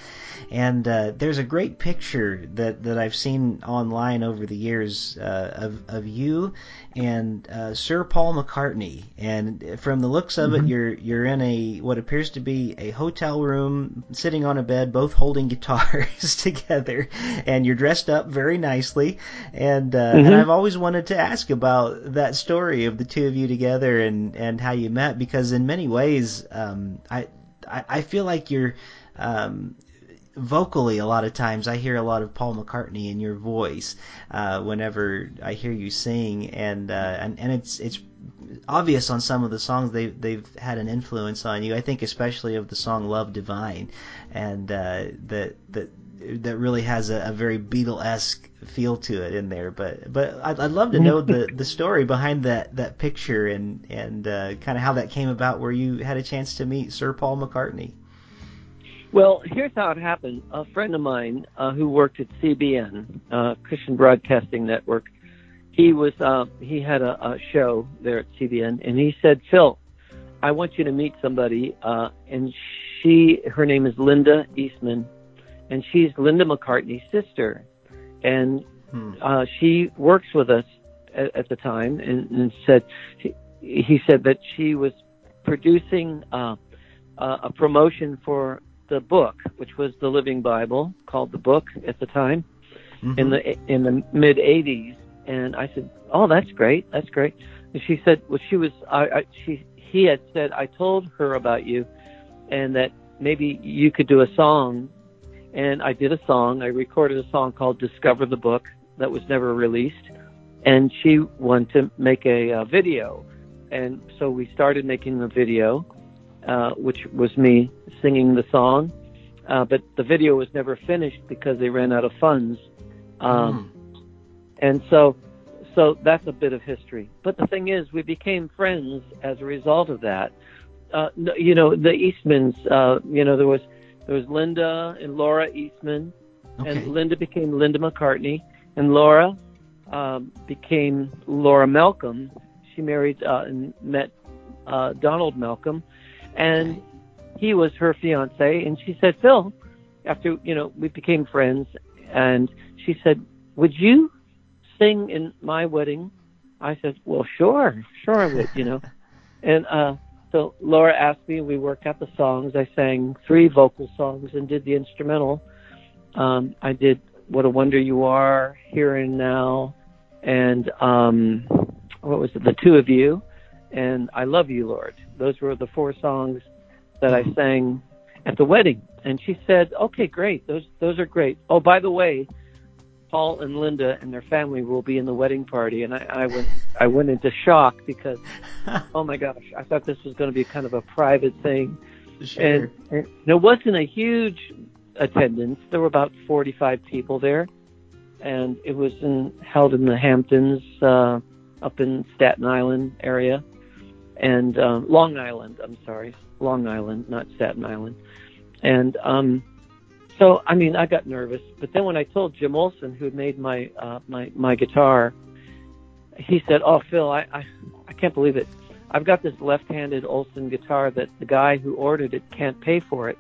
And uh, there's a great picture that, that I've seen online over the years uh, of of you and uh, Sir Paul McCartney. And from the looks of mm-hmm. it, you're you're in a what appears to be a hotel room, sitting on a bed, both holding guitars together, and you're dressed up very nicely. And uh, mm-hmm. and I've always wanted to ask about that story of the two of you together and and how you met because in many ways, um, I, I I feel like you're um, vocally a lot of times I hear a lot of Paul McCartney in your voice uh, whenever I hear you sing, and uh, and and it's it's obvious on some of the songs they they've had an influence on you. I think especially of the song Love Divine, and uh, that that that really has a, a very Beatle esque feel to it in there. But but I'd, I'd love to know the, the story behind that, that picture and and uh, kind of how that came about, where you had a chance to meet Sir Paul McCartney. Well, here's how it happened. A friend of mine uh, who worked at CBN, uh, Christian Broadcasting Network, he was uh, he had a, a show there at CBN, and he said, "Phil, I want you to meet somebody." Uh, and she, her name is Linda Eastman, and she's Linda McCartney's sister, and hmm. uh, she works with us at, at the time. And, and said he, he said that she was producing uh, uh, a promotion for the book, which was the Living Bible, called the book at the time, mm-hmm. in the in the mid '80s. And I said, "Oh, that's great, that's great." And she said, "Well, she was, I, I, she, he had said, I told her about you, and that maybe you could do a song." And I did a song. I recorded a song called "Discover the Book," that was never released, and she wanted to make a, a video, and so we started making the video, uh, which was me singing the song, uh, but the video was never finished because they ran out of funds, um, Mm. and so so that's a bit of history. But the thing is, we became friends as a result of that. Uh, you know, the Eastmans. Uh, you know, there was there was Linda and Laura Eastman, Okay. and Linda became Linda McCartney, and Laura um, became Laura Malcolm. She married uh, and met uh, Donald Malcolm, and he was her fiance. And she said, Phil, after you know we became friends, and she said, "Would you sing in my wedding?" I said, "Well, sure, sure I would," you know. and uh, so Laura asked me. We worked out the songs. I sang three vocal songs and did the instrumental. Um, I did "What a Wonder You Are," "Here and Now," and um, what was it? "The Two of You," and "I Love You, Lord." Those were the four songs that I sang at the wedding. And she said, "Okay, great. Those those are great. Oh, by the way, Paul and Linda and their family will be in the wedding party." And I, I went I went into shock because oh my gosh, I thought this was going to be kind of a private thing. sure. And, and there wasn't a huge attendance. There were about 45 people there, and it was in, held in the Hamptons, uh, up in Staten Island area, and um, Long Island. I'm sorry, Long Island, not Staten Island. And um, so, I mean, I got nervous. But then when I told Jim Olson, who made my uh, my my guitar, he said, "Oh, Phil, I, I I can't believe it. I've got this left-handed Olson guitar that the guy who ordered it can't pay for it.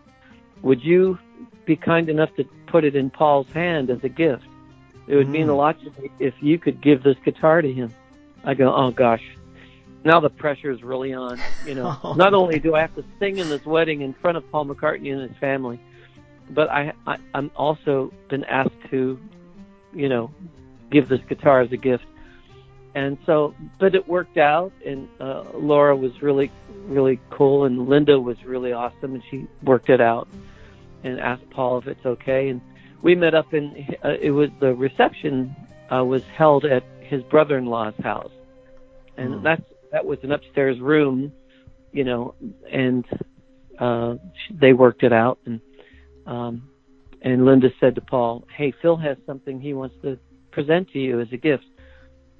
Would you be kind enough to put it in Paul's hand as a gift? It would mean Mm. a lot to me if you could give this guitar to him." I go, "Oh gosh." Now the pressure is really on. You know, Oh. not only do I have to sing in this wedding in front of Paul McCartney and his family, but I, I I'm also been asked to, you know, give this guitar as a gift. And so, but it worked out, and uh, Laura was really, really cool, and Linda was really awesome, and she worked it out and asked Paul if it's okay. And we met up in, uh, it was the reception uh, was held at his brother-in-law's house, and Hmm. that's that was an upstairs room, you know, and uh, they worked it out, and um, and Linda said to Paul, "Hey, Phil has something he wants to present to you as a gift."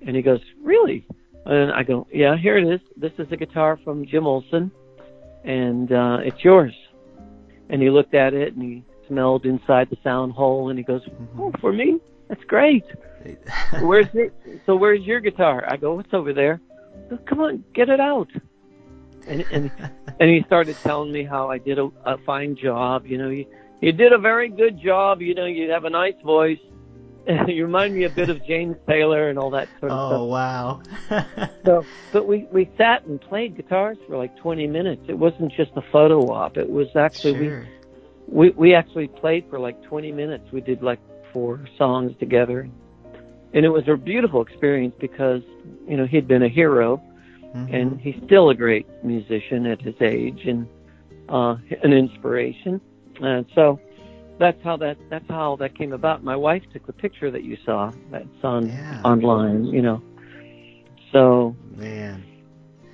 And he goes, "Really?" And I go, "Yeah, here it is. This is a guitar from Jim Olson, and uh, it's yours." And he looked at it and he smelled inside the sound hole, and he goes, "Oh, for me? That's great. Where's it? So where's your guitar?" I go, "It's over there." Goes, Come on, get it out. And and and he started telling me how I did a, a fine job. You know, you did a very good job. You know, you have a nice voice. you remind me a bit of James Taylor and all that sort of stuff. oh wow. So, but we we sat and played guitars for like 20 minutes. It wasn't just a photo op. It was actually sure. we we we actually played for like 20 minutes. We did like four songs together, and it was a beautiful experience because you know he'd been a hero Mhm. and he's still a great musician at his age and uh, an inspiration. And so that's how that that's how that came about. My wife took the picture that you saw. That's on Yeah. online, you know. So, man.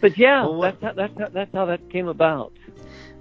but yeah, Well, what- that's how, that's how, that's how that came about.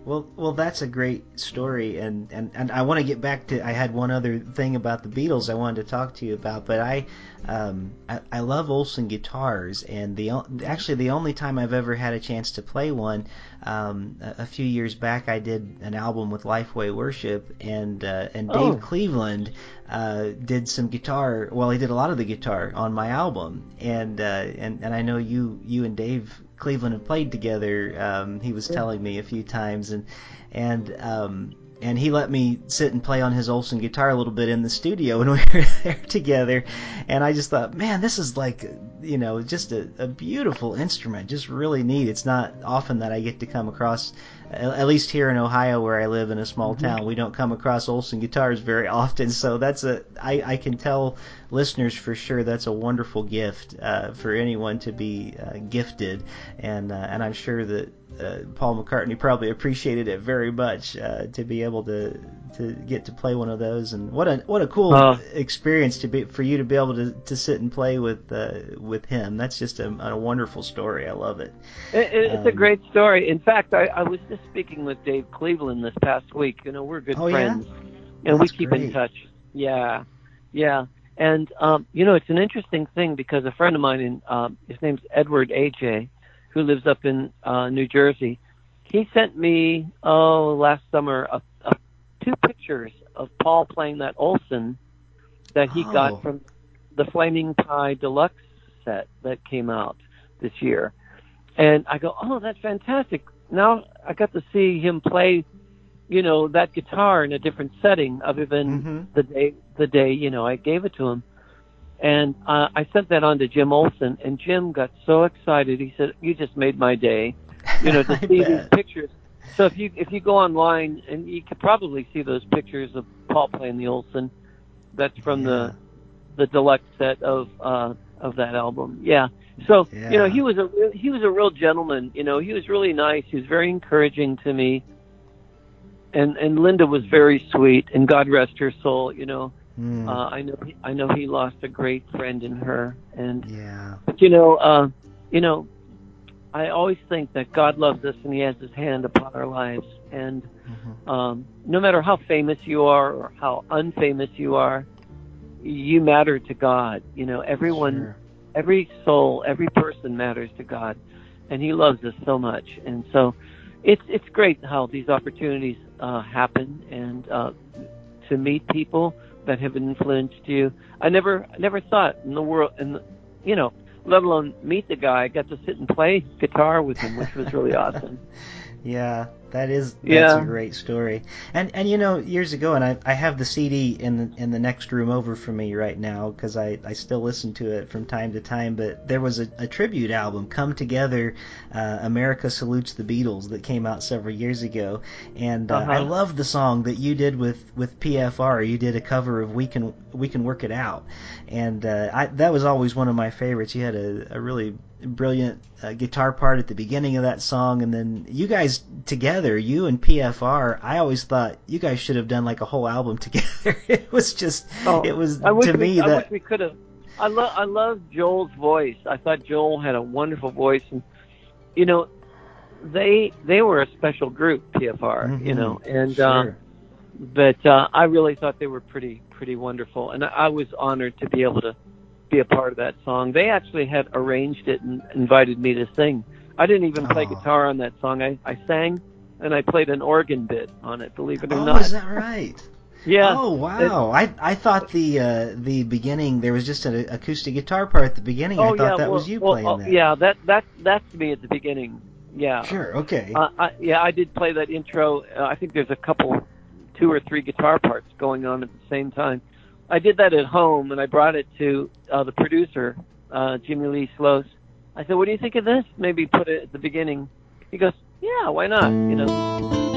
Well, well, that's a great story, and, and, and I want to get back to. I had one other thing about the Beatles I wanted to talk to you about, but I, um, I, I love Olson guitars, and the actually the only time I've ever had a chance to play one, um, a, a few years back, I did an album with Lifeway Worship, and uh, and Dave Oh. Cleveland uh, did some guitar. Well, he did a lot of the guitar on my album, and uh, and and I know you you and Dave Cleveland have played together. Um, he was telling me a few times, and and um, and he let me sit and play on his Olson guitar a little bit in the studio when we were there together. And I just thought, man, this is like you know just a, a beautiful instrument, just really neat. It's not often that I get to come across at least here in Ohio, where I live in a small mm-hmm. town, we don't come across Olson guitars very often. So that's a I, I can tell listeners for sure that's a wonderful gift uh, for anyone to be uh, gifted, and uh, and I'm sure that uh, Paul McCartney probably appreciated it very much uh, to be able to to get to play one of those, and what a what a cool uh, experience to be for you to be able to, to sit and play with uh, with him. That's just a, a wonderful story. I love it. it it's um, a great story. In fact, I, I was just speaking with Dave Cleveland this past week. You know, we're good oh, friends, yeah? and That's we keep great. in touch. Yeah, yeah. And um, you know, it's an interesting thing because a friend of mine, in, um, his name's Edward AJ, who lives up in uh, New Jersey he sent me oh last summer a, a, two pictures of Paul playing that Olson that he oh. got from the Flaming Pie Deluxe set that came out this year. And I go, oh, that's fantastic. Now I got to see him play, you know, that guitar in a different setting other than mm-hmm. the day the day you know I gave it to him. And uh, I sent that on to Jim Olson, and Jim got so excited. He said, "You just made my day." you know, to see bet. these pictures. So if you if you go online and you could probably see those pictures of Paul playing the Olson, that's from yeah. the the deluxe set of uh of that album. Yeah. So yeah. you know he was a he was a real gentleman. You know he was really nice. He was very encouraging to me. And and Linda was very sweet. And God rest her soul. You know. Mm. Uh, I know he, I know he lost a great friend in her. And yeah. But you know uh you know I always think that God loves us and He has His hand upon our lives. And mm-hmm. um, no matter how famous you are or how unfamous you are, you matter to God. You know, everyone, sure. Every soul, every person matters to God, and He loves us so much. And so, it's it's great how these opportunities uh, happen and uh, to meet people that have influenced you. I never I never thought in the world, and you know, let alone meet the guy. I got to sit and play guitar with him, which was really awesome. Yeah, that is that's yeah. a great story. And and you know years ago, and I I have the CD in the in the next room over from me right now because I I still listen to it from time to time. But there was a, a tribute album, Come Together, uh, America Salutes the Beatles, that came out several years ago, and uh, uh-huh. I love the song that you did with with PFR. You did a cover of We Can We Can Work It Out, and uh, I that was always one of my favorites. You had a, a really brilliant uh, guitar part at the beginning of that song, and then you guys together, you and PFR. I always thought you guys should have done like a whole album together. it was just, oh, it was I to we, me I that wish we could have. I love I love Joel's voice. I thought Joel had a wonderful voice, and you know, they they were a special group, PFR. Mm-hmm. You know, and sure. uh, but uh, I really thought they were pretty pretty wonderful, and I, I was honored to be able to be a part of that song. They actually had arranged it and invited me to sing. I didn't even play guitar on that song. I, I sang and I played an organ bit on it. Believe it or oh, not. is that right? yeah. Oh wow! I I thought the uh, the beginning there was just an acoustic guitar part at the beginning. I oh thought yeah. that well, was you well, playing oh, that. Yeah. That that that's me at the beginning. Yeah. Sure. Okay. Uh, I, yeah, I did play that intro. Uh, I think there's a couple, two or three guitar parts going on at the same time. I did that at home, and I brought it to uh, the producer, uh, Jimmy Lee Sloas. I said, "What do you think of this? Maybe put it at the beginning." He goes, "Yeah, why not?" You know.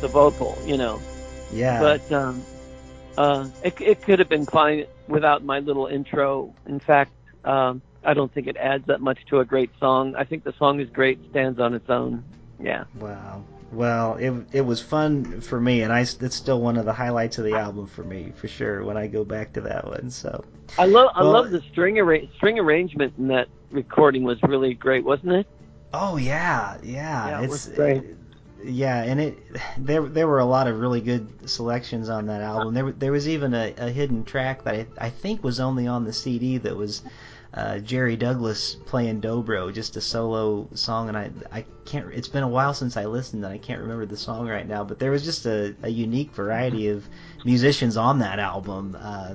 The vocal, you know, Yeah. but um, uh, it, it could have been fine without my little intro. In fact, um, I don't think it adds that much to a great song. I think the song is great, stands on its own. Yeah. Wow. Well, it it was fun for me, and I it's still one of the highlights of the album for me for sure when I go back to that one. So I love I Well- love the string arra- string arrangement in that recording was really great, wasn't it? Oh yeah, yeah. Yeah, it it's was great. Yeah, and it there there were a lot of really good selections on that album. There there was even a, a hidden track that I, I think was only on the CD that was uh, Jerry Douglas playing Dobro, just a solo song, and I I can't. It's been a while since I listened, and I can't remember the song right now. But there was just a, a unique variety of musicians on that album, uh,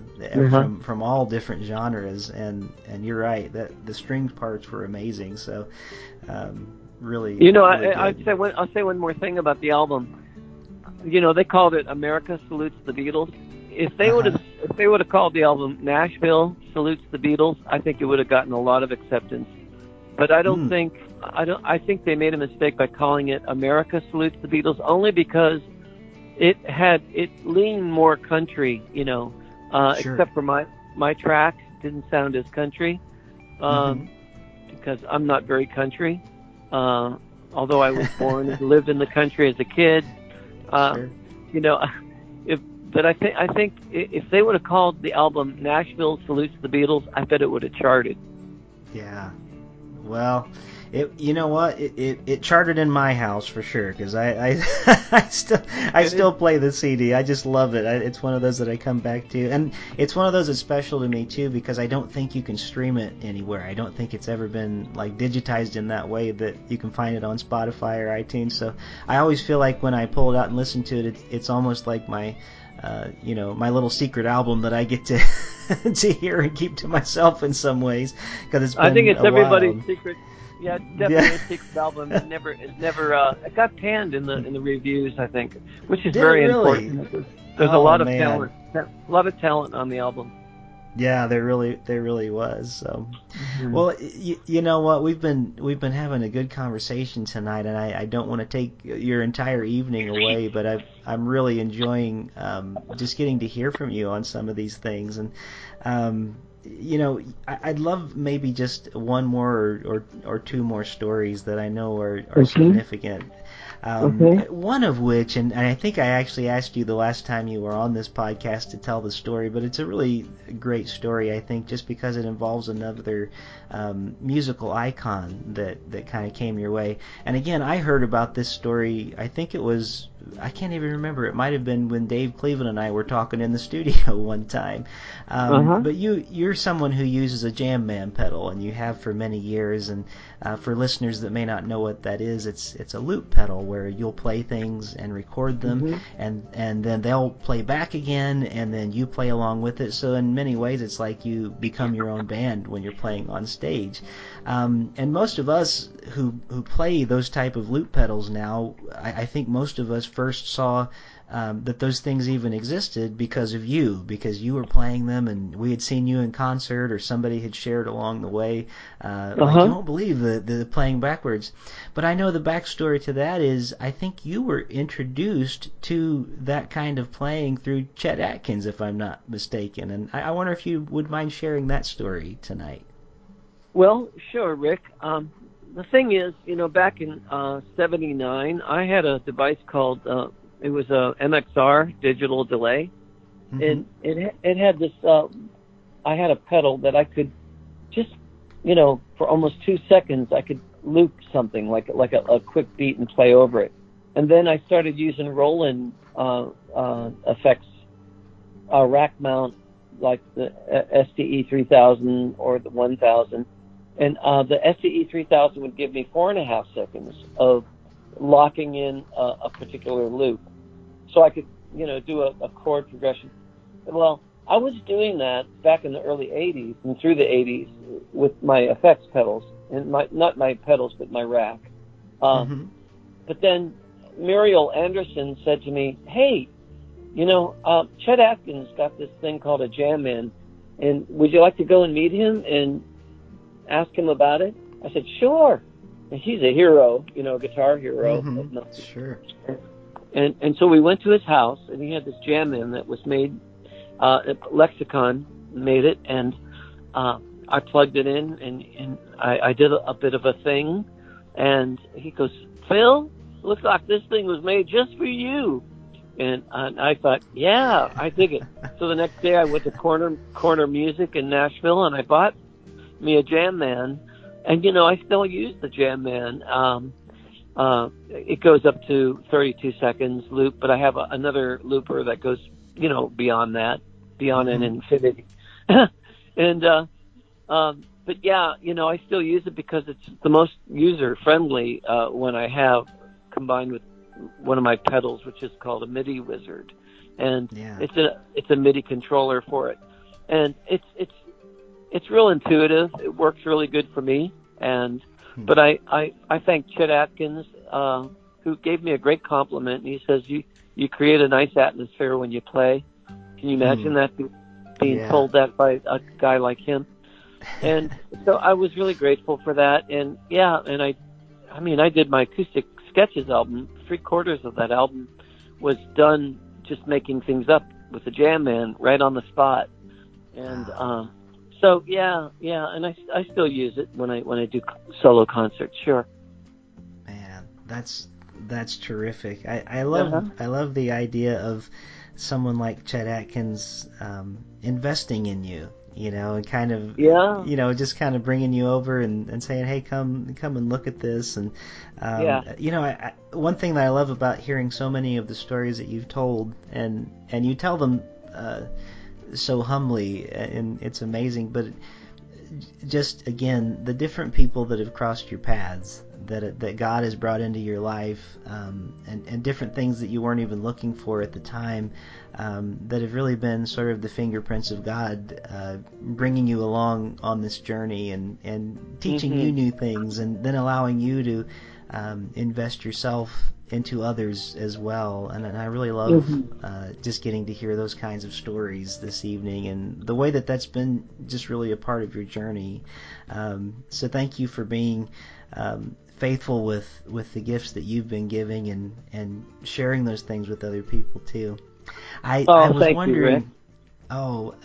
from from all different genres, and and you're right that the string parts were amazing. So. Um, really, You know, really I, I'd say one, I'll say one more thing about the album. You know, they called it "America Salutes the Beatles." If they Uh-huh. would have, if they would have called the album "Nashville Salutes the Beatles," I think it would have gotten a lot of acceptance. But I don't Hmm. think I don't. I think they made a mistake by calling it "America Salutes the Beatles" only because it had it leaned more country. You know, uh, Sure. except for my my track didn't sound as country. Um, because I'm not very country. Uh, although I was born and lived in the country as a kid, uh, Sure. you know, if but I think I think if they would have called the album "Nashville Salutes the Beatles," I bet it would have charted. Yeah. Well, it you know what it, it, it charted in my house for sure because I, I I still I still play the CD. I just love it. I, it's one of those that I come back to, and it's one of those that's special to me too because I don't think you can stream it anywhere. I don't think it's ever been like digitized in that way that you can find it on Spotify or iTunes. So I always feel like when I pull it out and listen to it, it's, it's almost like my uh, you know my little secret album that I get to to hear and keep to myself in some ways because it's been I think it's everybody's while. secret. Yeah, definitely Yeah. a secret album. It never, it never, uh, it got panned in the in the reviews. I think, which is Did very really? important. There's, there's Oh, a lot of man. talent, a lot of talent on the album. Yeah, there really there really was. So, Hmm. well, y- you know what? We've been we've been having a good conversation tonight, and I, I don't want to take your entire evening away, but I I'm really enjoying um, just getting to hear from you on some of these things, and um, you know, I'd love maybe just one more or, or or two more stories that I know are are Okay. significant. Um, Okay. One of which, and I think I actually asked you the last time you were on this podcast to tell the story, but it's a really great story, I think, just because it involves another um, musical icon that, that kind of came your way. And again, I heard about this story, I think it was, I can't even remember, it might have been when Dave Cleveland and I were talking in the studio one time. Um, Uh-huh. But you, you're someone who uses a Jam Man pedal, and you have for many years. And uh, for listeners that may not know what that is, it's it's a loop pedal where you'll play things and record them, Mhm. and and then they'll play back again, and then you play along with it. So in many ways, it's like you become your own band when you're playing on stage. Um, and most of us who who play those type of loop pedals now, I, I think most of us first saw um, that those things even existed because of you, because you were playing them, and we had seen you in concert, or somebody had shared along the way. Uh, Like Uh-huh. you won't believe the the playing backwards. But I know the backstory to that is I think you were introduced to that kind of playing through Chet Atkins, if I'm not mistaken. And I, I wonder if you would mind sharing that story tonight. Well, sure, Rick. Um, the thing is, you know, back in uh, '79, I had a device called uh, it was a MXR digital delay, Mhm. and it it had this. Uh, I had a pedal that I could just, you know, for almost two seconds, I could loop something like like a, a quick beat and play over it, and then I started using Roland uh, uh, effects, uh, rack mount like the uh, SDE 3000 or the 1000 and uh, the SDE 3000 would give me four and a half seconds of locking in a, a particular loop, so I could, you know, do a, a chord progression. Well, I was doing that back in the early 80s and through the 80s with my effects pedals and my not my pedals but my rack. Uh, Mhm. But then Muriel Anderson said to me, "Hey, you know, uh, Chet Atkins got this thing called a Jam Man, and would you like to go and meet him and ask him about it?" I said, "Sure." and he's a hero, you know, guitar hero. Mhm. Sure. And and so we went to his house, and he had this Jam Man that was made. Uh, Lexicon made it, and uh, I plugged it in, and and I, I did a, a bit of a thing, and he goes, Phil, looks like this thing was made just for you. And I, I thought, yeah, I dig it. so the next day I went to Corner Corner Music in Nashville, and I bought me a Jam Man, and you know I still use the Jam Man. Um, uh, it goes up to 32 seconds loop, but I have a, another looper that goes, you know, beyond that, beyond an infinity. and uh, um, but yeah, you know, I still use it because it's the most user friendly uh, when I have combined with one of my pedals, which is called a MIDI wizard, and Yeah. it's a it's a MIDI controller for it, and it's it's it's real intuitive. It works really good for me, and Hmm. but I I I thank Chet Atkins uh, who gave me a great compliment. And he says you you create a nice atmosphere when you play. Can you imagine that being Yeah. told that by a guy like him? and so I was really grateful for that. And yeah, and I, I mean, I did my acoustic sketches album. Three quarters of that album was done just making things up with the Jam Man right on the spot. And um, so yeah, yeah, and I, I still use it when I when I do solo concerts. Sure. Man, that's that's terrific. I, I love Uh-huh. I love the idea of someone like Chet Atkins um, investing in you, you know, and kind of Yeah. you know just kind of bringing you over and, and saying, hey, come come and look at this, and um, Yeah. you know, I, I, one thing that I love about hearing so many of the stories that you've told, and and you tell them uh, so humbly, and it's amazing, but just again the different people that have crossed your paths that that God has brought into your life um, and and different things that you weren't even looking for at the time um, that have really been sort of the fingerprints of God uh, bringing you along on this journey and and teaching Mhm. you new things and then allowing you to um, invest yourself into others as well and, and I really love Mhm. uh, just getting to hear those kinds of stories this evening and the way that that's been just really a part of your journey. Um, so thank you for being um, faithful with, with the gifts that you've been giving and, and sharing those things with other people too. I, Oh, I was you, wondering. Rick. Oh,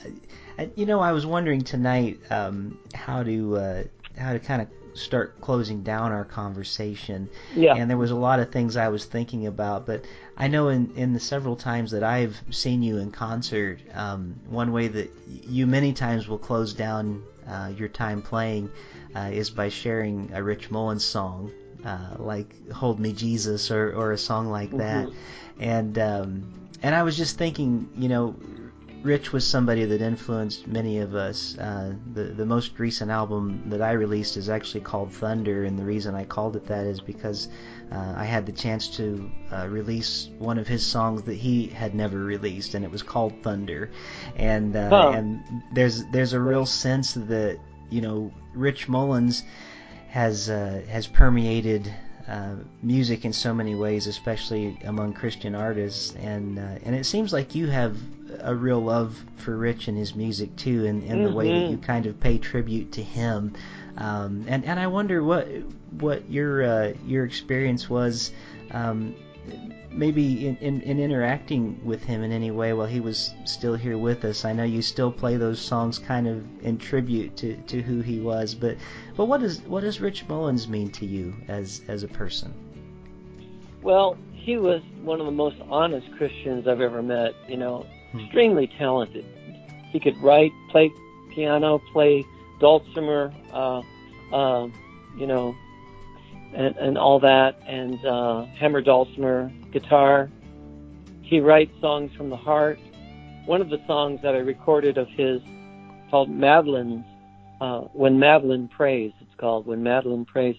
I, you know, I was wondering tonight um, how to uh, how to kind of start closing down our conversation. Yeah. And there was a lot of things I was thinking about, but I know in, in the several times that I've seen you in concert, um, one way that you many times will close down uh, your time playing uh, is by sharing a Rich Mullins song, uh, like "Hold Me Jesus" or, or a song like that. Mhm. And um, and I was just thinking, you know, Rich was somebody that influenced many of us. Uh, the the most recent album that I released is actually called Thunder, and the reason I called it that is because uh, I had the chance to uh, release one of his songs that he had never released, and it was called Thunder. And uh, Huh. and there's there's a real sense that you know Rich Mullins has uh, has permeated uh, music in so many ways, especially among Christian artists, and uh, and it seems like you have a real love for Rich and his music too, and, and the way that you kind of pay tribute to him. Um, and and I wonder what what your uh, your experience was. Um, maybe in, in, in interacting with him in any way while he was still here with us. I know you still play those songs kind of in tribute to, to who he was, but but what does what does Rich Mullins mean to you as as a person? Well, he was one of the most honest Christians I've ever met. You know. Extremely talented. He could write, play piano, play dulcimer, uh, uh, you know, and, and all that, and uh, hammer dulcimer, guitar. He writes songs from the heart. One of the songs that I recorded of his called Madeline's, uh, When Madeline Prays, it's called When Madeline Prays.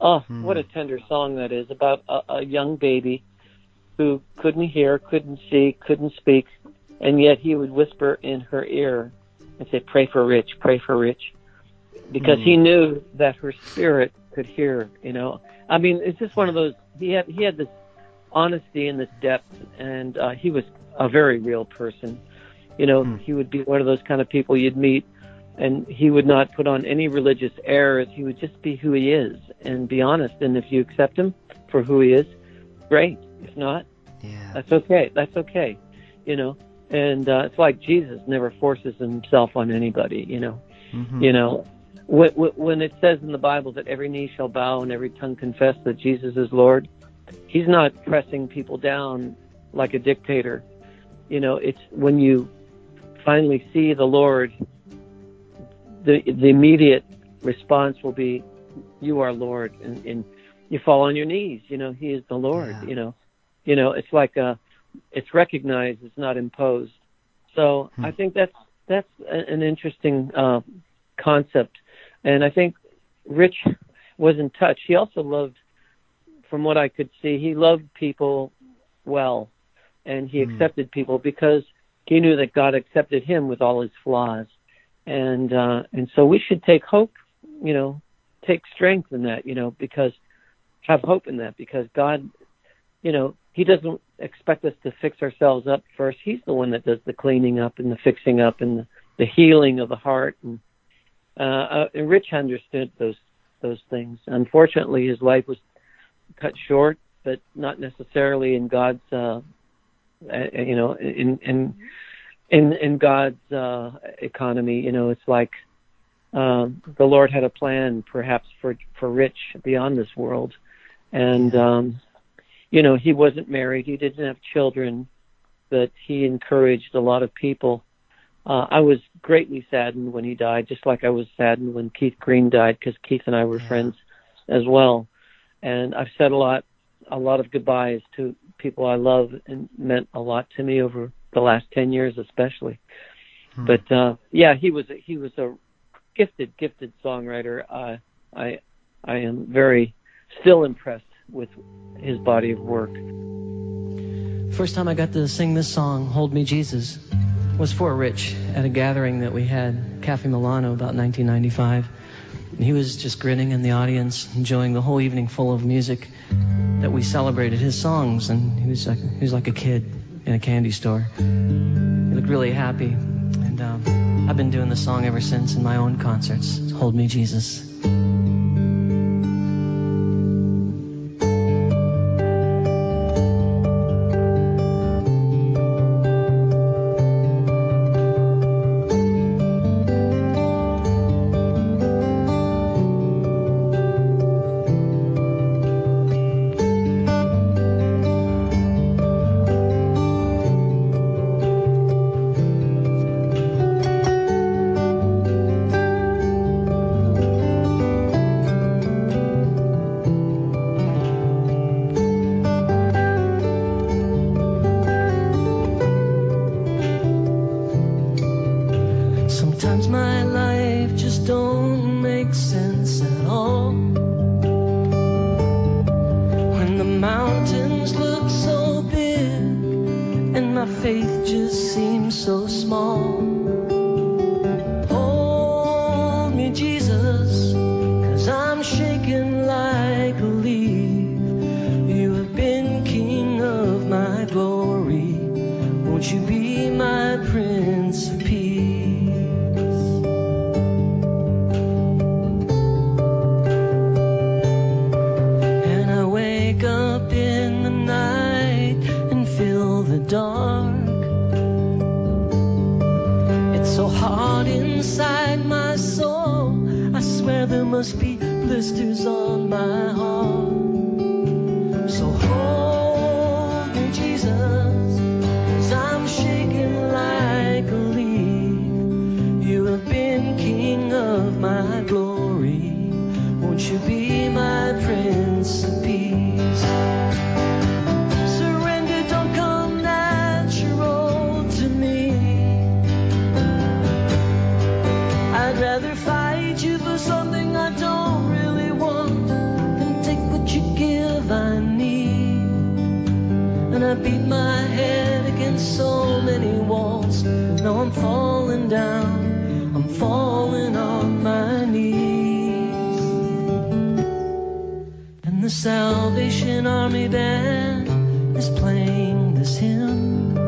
Oh, Hmm. what a tender song that is about a, a young baby who couldn't hear, couldn't see, couldn't speak, and yet he would whisper in her ear and say, "Pray for Rich, pray for Rich," because Hmm. he knew that her spirit could hear. You know, I mean, it's just one of those. He had he had this honesty and this depth, and uh, he was a very real person. You know, Hmm. he would be one of those kind of people you'd meet and he would not put on any religious airs. He would just be who he is and be honest. And if you accept him for who he is, great. If not, Yeah. that's okay. That's okay. You know, and uh, it's like Jesus never forces himself on anybody. You know, Mhm. you know, when, when it says in the Bible that every knee shall bow and every tongue confess that Jesus is Lord, He's not pressing people down like a dictator. You know, it's when you finally see the Lord, the the immediate response will be, "You are Lord," and, and you fall on your knees. You know, He is the Lord. Yeah. You know, you know, it's like a, it's recognized, it's not imposed. So Hmm. I think that's that's an interesting uh, concept, and I think Rich was in touch. He also loved, from what I could see, he loved people well, and he Hmm. accepted people because he knew that God accepted him with all his flaws, and uh, and so we should take hope, you know, take strength in that, you know, because have hope in that because God, you know, He doesn't expect us to fix ourselves up first. He's the one that does the cleaning up and the fixing up and the, the healing of the heart. And, uh, uh, and Rich understood those those things. Unfortunately, his life was cut short, but not necessarily in God's, uh, uh, you know, in in in in God's uh, economy. You know, it's like um, the Lord had a plan, perhaps for for Rich beyond this world, and um, you know, he wasn't married, he didn't have children, but he encouraged a lot of people. Uh, I was greatly saddened when he died, just like I was saddened when Keith Green died, because Keith and I were Yeah. friends as well. And I've said a lot, a lot of goodbyes to people I love and meant a lot to me over the last ten years, especially. Hmm. But uh, yeah, he was a, he was a gifted, gifted songwriter. Uh, I I am very still impressed with his body of work. First time I got to sing this song, Hold Me Jesus, was for Rich at a gathering that we had, Cafe Milano, about 1995. And he was just grinning in the audience, enjoying the whole evening full of music that we celebrated his songs. And he was like, he was like a kid in a candy store. He looked really happy. And um, I've been doing the song ever since in my own concerts. Hold Me Jesus. The Salvation Army band is playing this hymn.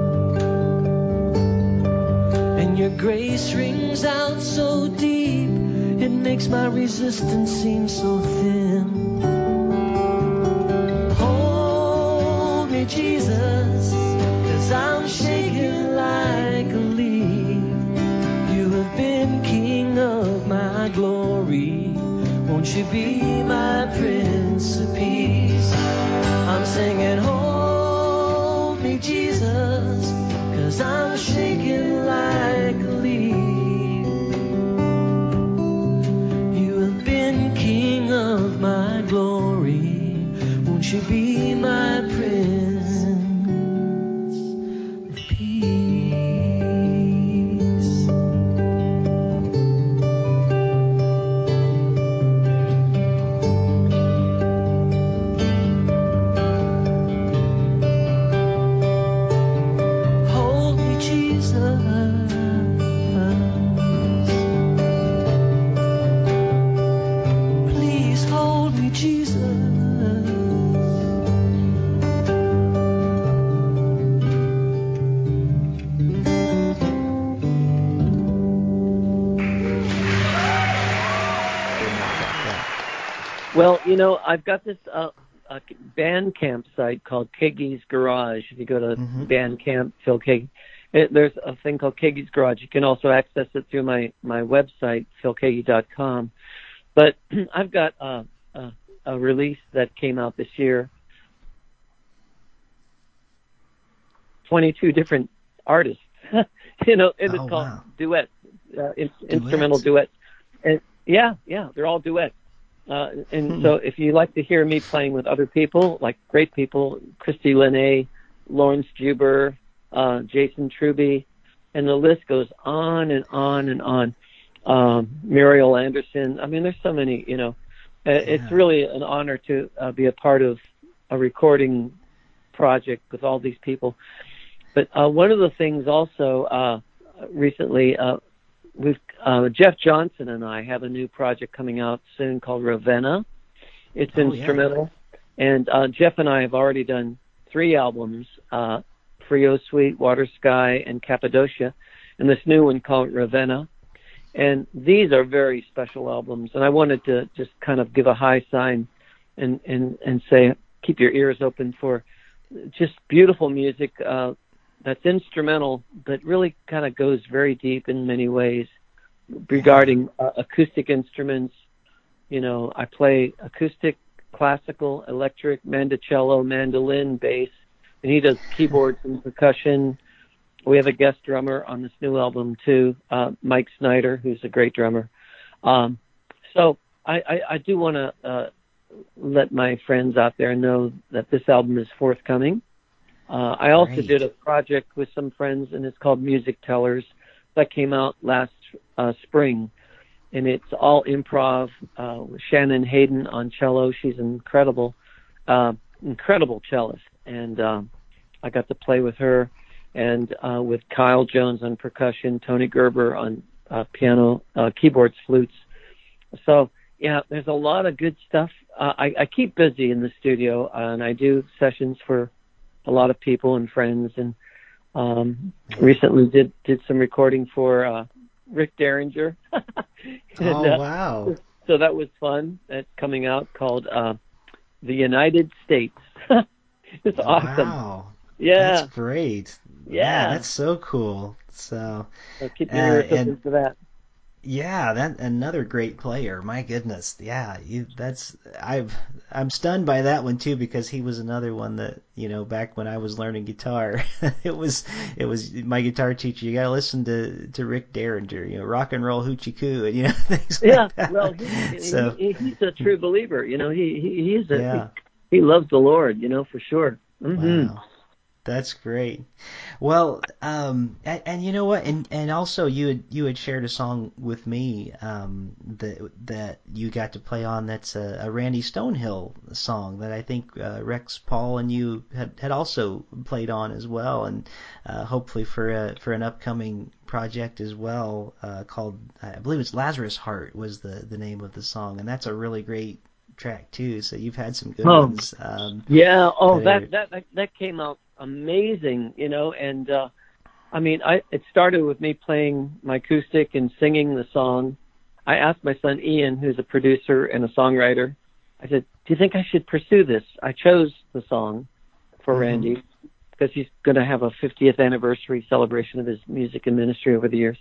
And your grace rings out so deep, it makes my resistance seem so thin. Hold me, Jesus, cause I'm shaking like a leaf. You have been king of my glory. Won't you be my Prince singing, you know, I've got this uh, a Bandcamp site called Keaggy's Garage. If you go to Mhm. Bandcamp, Phil Keaggy, it, there's a thing called Keaggy's Garage. You can also access it through my my website, philkeaggy.com. But I've got uh, a, a release that came out this year. 22 different artists. you know, and it's Oh, called wow. duets, uh, in, instrumental duets. And yeah, yeah, they're all duets. Uh, and Hmm. so if you like to hear me playing with other people, like great people, Christie Lenée, Laurence Juber, uh, Jason Truby, and the list goes on and on and on. Um, Muriel Anderson. I mean, there's so many, you know, uh, it's really an honor to uh, be a part of a recording project with all these people. But uh, one of the things also uh, recently, uh, we've uh, Jeff Johnson and I have a new project coming out soon called Ravenna. It's Oh, yeah. instrumental, and uh, Jeff and I have already done three albums: uh, Frio Suite, Water Sky, and Cappadocia, and this new one called Ravenna. And these are very special albums, and I wanted to just kind of give a high sign and and and say keep your ears open for just beautiful music uh, that's instrumental, but really kind of goes very deep in many ways regarding uh, acoustic instruments. You know, I play acoustic, classical, electric, mandocello, mandolin, bass, and he does keyboards and percussion. We have a guest drummer on this new album too, uh, Mike Snyder, who's a great drummer. Um, so I, I, I do want to uh, let my friends out there know that this album is forthcoming. Uh, I also Great. did a project with some friends, and it's called Music Tellers. That came out last uh, spring, and it's all improv. Uh, with Shannon Hayden on cello. She's an incredible, uh, incredible cellist, and um, I got to play with her, and uh, with Kyle Jones on percussion, Tony Gerber on uh, piano, uh, keyboards, flutes. So yeah, there's a lot of good stuff. Uh, I, I keep busy in the studio, uh, and I do sessions for a lot of people and friends, and um, recently did did some recording for uh, Rick Derringer. And, Oh uh, wow. so that was fun. That's coming out called uh, The United States. it's awesome. Wow. Yeah. That's great. Yeah. that's so cool. So so keep your uh, ears open and- for that. Yeah, that another great player. My goodness. Yeah, you, that's I've I'm stunned by that one too because he was another one that, you know, back when I was learning guitar, it was it was my guitar teacher, you got to listen to to Rick Derringer, you know, rock and roll hoochie coo and you know things Yeah. like that. Well, he, so he, he's a true believer. You know, he, he he's a yeah. he, he loves the Lord. You know, for sure. hmm Wow. That's great. Well, um, and, and you know what, and and also you had you had shared a song with me um, that that you got to play on. That's a, a Randy Stonehill song that I think uh, Rex Paul and you had had also played on as well, and uh, hopefully for a for an upcoming project as well uh, called I believe it's Lazarus Heart was the the name of the song, and that's a really great track too. So you've had some good Oh. ones. Um, Yeah. Oh, that, that that that came out amazing. You know, and uh, I mean, I it started with me playing my acoustic and singing the song. I asked my son Ian, who's a producer and a songwriter. I said, "Do you think I should pursue this?" I chose the song for Mhm. Randy because he's going to have a 50th anniversary celebration of his music and ministry over the years.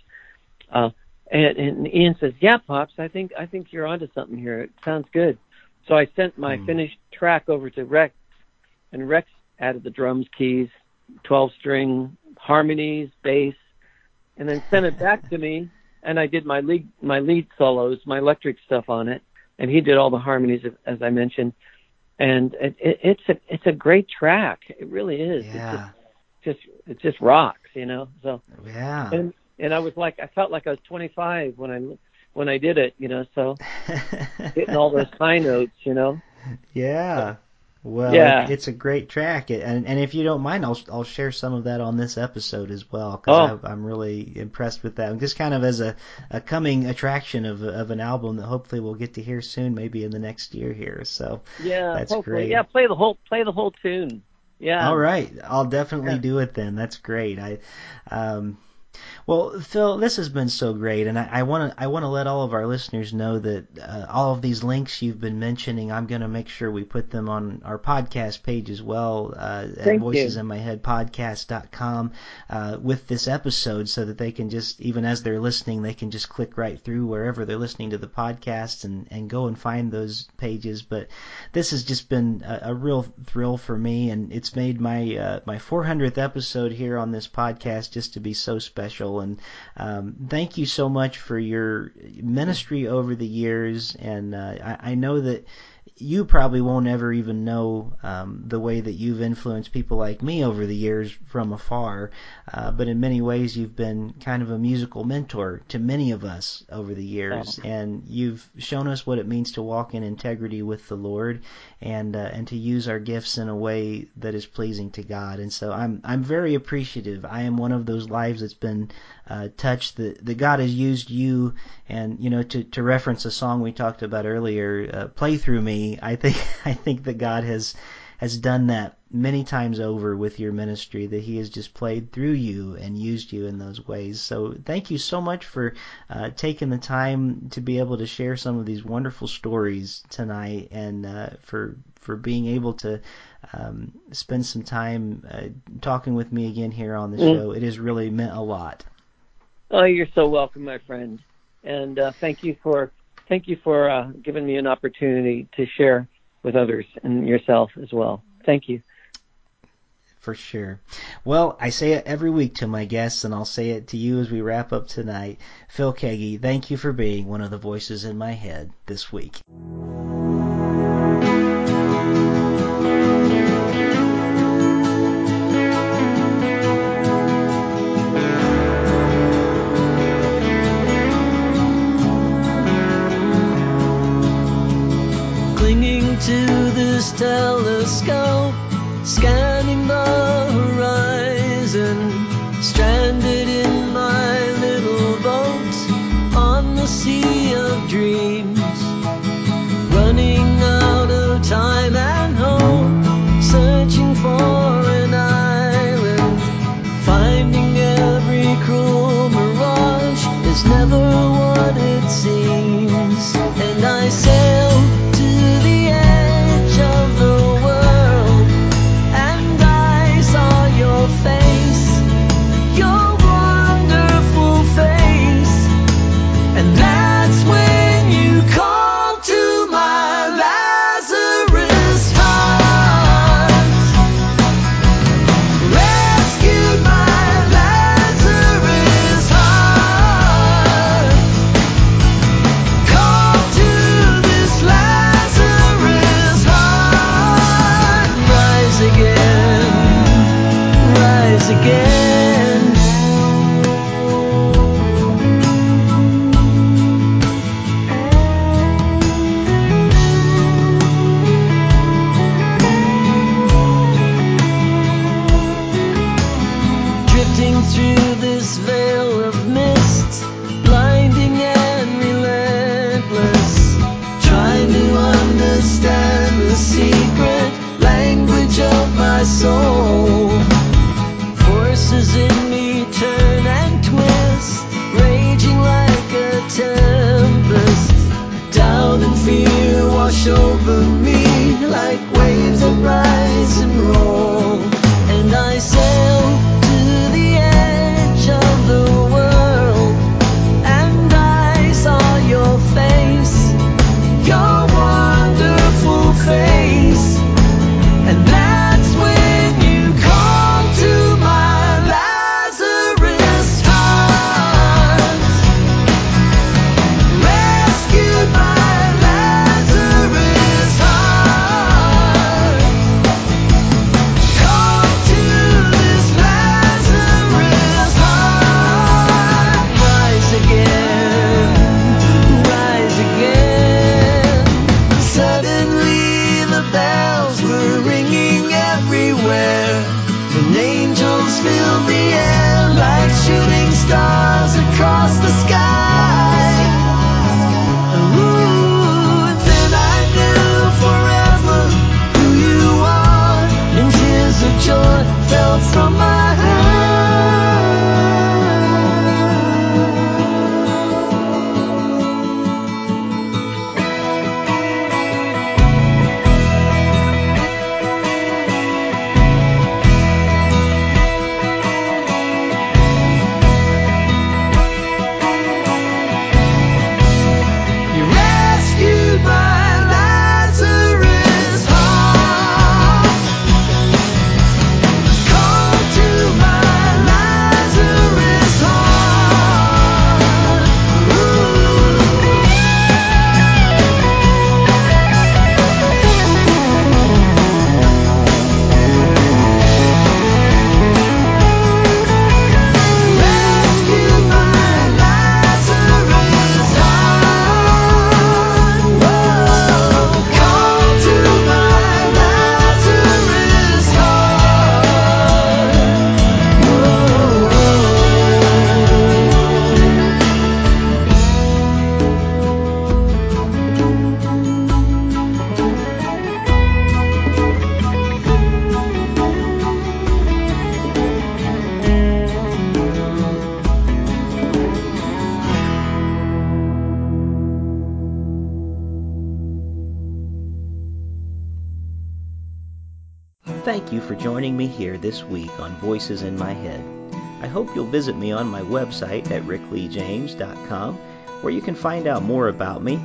Uh, and, and Ian says, "Yeah, pops, I think I think you're onto something here. It sounds good." So I sent my Hmm. finished track over to Rex, and Rex added the drums, keys, 12 string harmonies, bass, and then sent it back to me. And I did my lead my lead solos, my electric stuff on it, and he did all the harmonies as I mentioned. And it, it, it's a it's a great track. It really is. It's just, just it just rocks, you know. So Yeah. and and I was like I felt like I was 25 when I when I did it, you know. So hitting all those high notes, you know. yeah. Well, Yeah. it- it's a great track, It- and and if you don't mind, I'll I'll share some of that on this episode as well because Oh. I'm really impressed with that. Just kind of as a, a coming attraction of of an album that hopefully we'll get to hear soon, maybe in the next year here. So Yeah, That's hopefully. great. Yeah, play the whole play the whole tune. Yeah. All right, I'll definitely Yeah. do it then. That's great. I, um, well, Phil, this has been so great, and I want to I want to let all of our listeners know that uh, all of these links you've been mentioning, I'm going to make sure we put them on our podcast page as well uh, at Thank voicesinmyheadpodcast.com uh, with this episode, so that they can just even as they're listening, they can just click right through wherever they're listening to the podcast and and go and find those pages. But this has just been a, a real thrill for me, and it's made my uh, my 400th episode here on this podcast just to be so special. And um, thank you so much for your ministry over the years. And uh, I, I know that you probably won't ever even know um, the way that you've influenced people like me over the years from afar. Uh, but in many ways, you've been kind of a musical mentor to many of us over the years, and you've shown us what it means to walk in integrity with the Lord, and uh, and to use our gifts in a way that is pleasing to God. And so I'm I'm very appreciative. I am one of those lives that's been uh, touched that that God has used you, and you know to to reference a song we talked about earlier, uh, "Play Through Me." I think I think that God has has done that many times over with your ministry that he has just played through you and used you in those ways so thank you so much for uh, taking the time to be able to share some of these wonderful stories tonight and uh, for for being able to um, spend some time uh, talking with me again here on the Mm. show it has really meant a lot Oh, you're so welcome, my friend. And uh, thank you for thank you for uh, giving me an opportunity to share with others and yourself as well. Thank you. For sure. Well, I say it every week to my guests, and I'll say it to you as we wrap up tonight. Phil Keaggy, thank you for being one of the voices in my head this week. This telescope, scanning the horizon, stranded in my little boat on the sea of dreams, running out of time and hope, searching for an island, finding every cruel mirage. Is never what it seems, Voices in My Head. I hope you'll visit me on my website at rickleejames.com where you can find out more about me,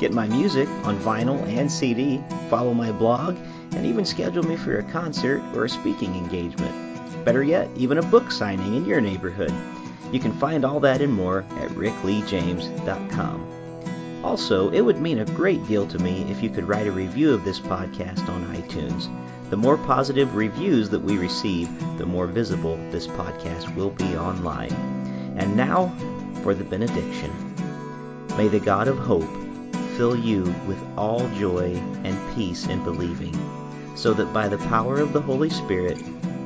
get my music on vinyl and CD, follow my blog, and even schedule me for a concert or a speaking engagement. Better yet, even a book signing in your neighborhood. You can find all that and more at rickleejames.com. Also, it would mean a great deal to me if you could write a review of this podcast on iTunes. The more positive reviews that we receive, the more visible this podcast will be online. And now for the benediction. May the God of hope fill you with all joy and peace in believing, so that by the power of the Holy Spirit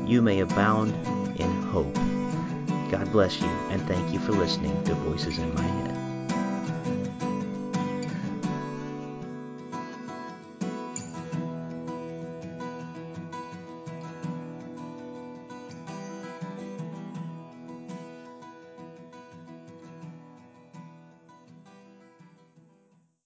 you may abound in hope. God bless you, and thank you for listening to Voices in My Head.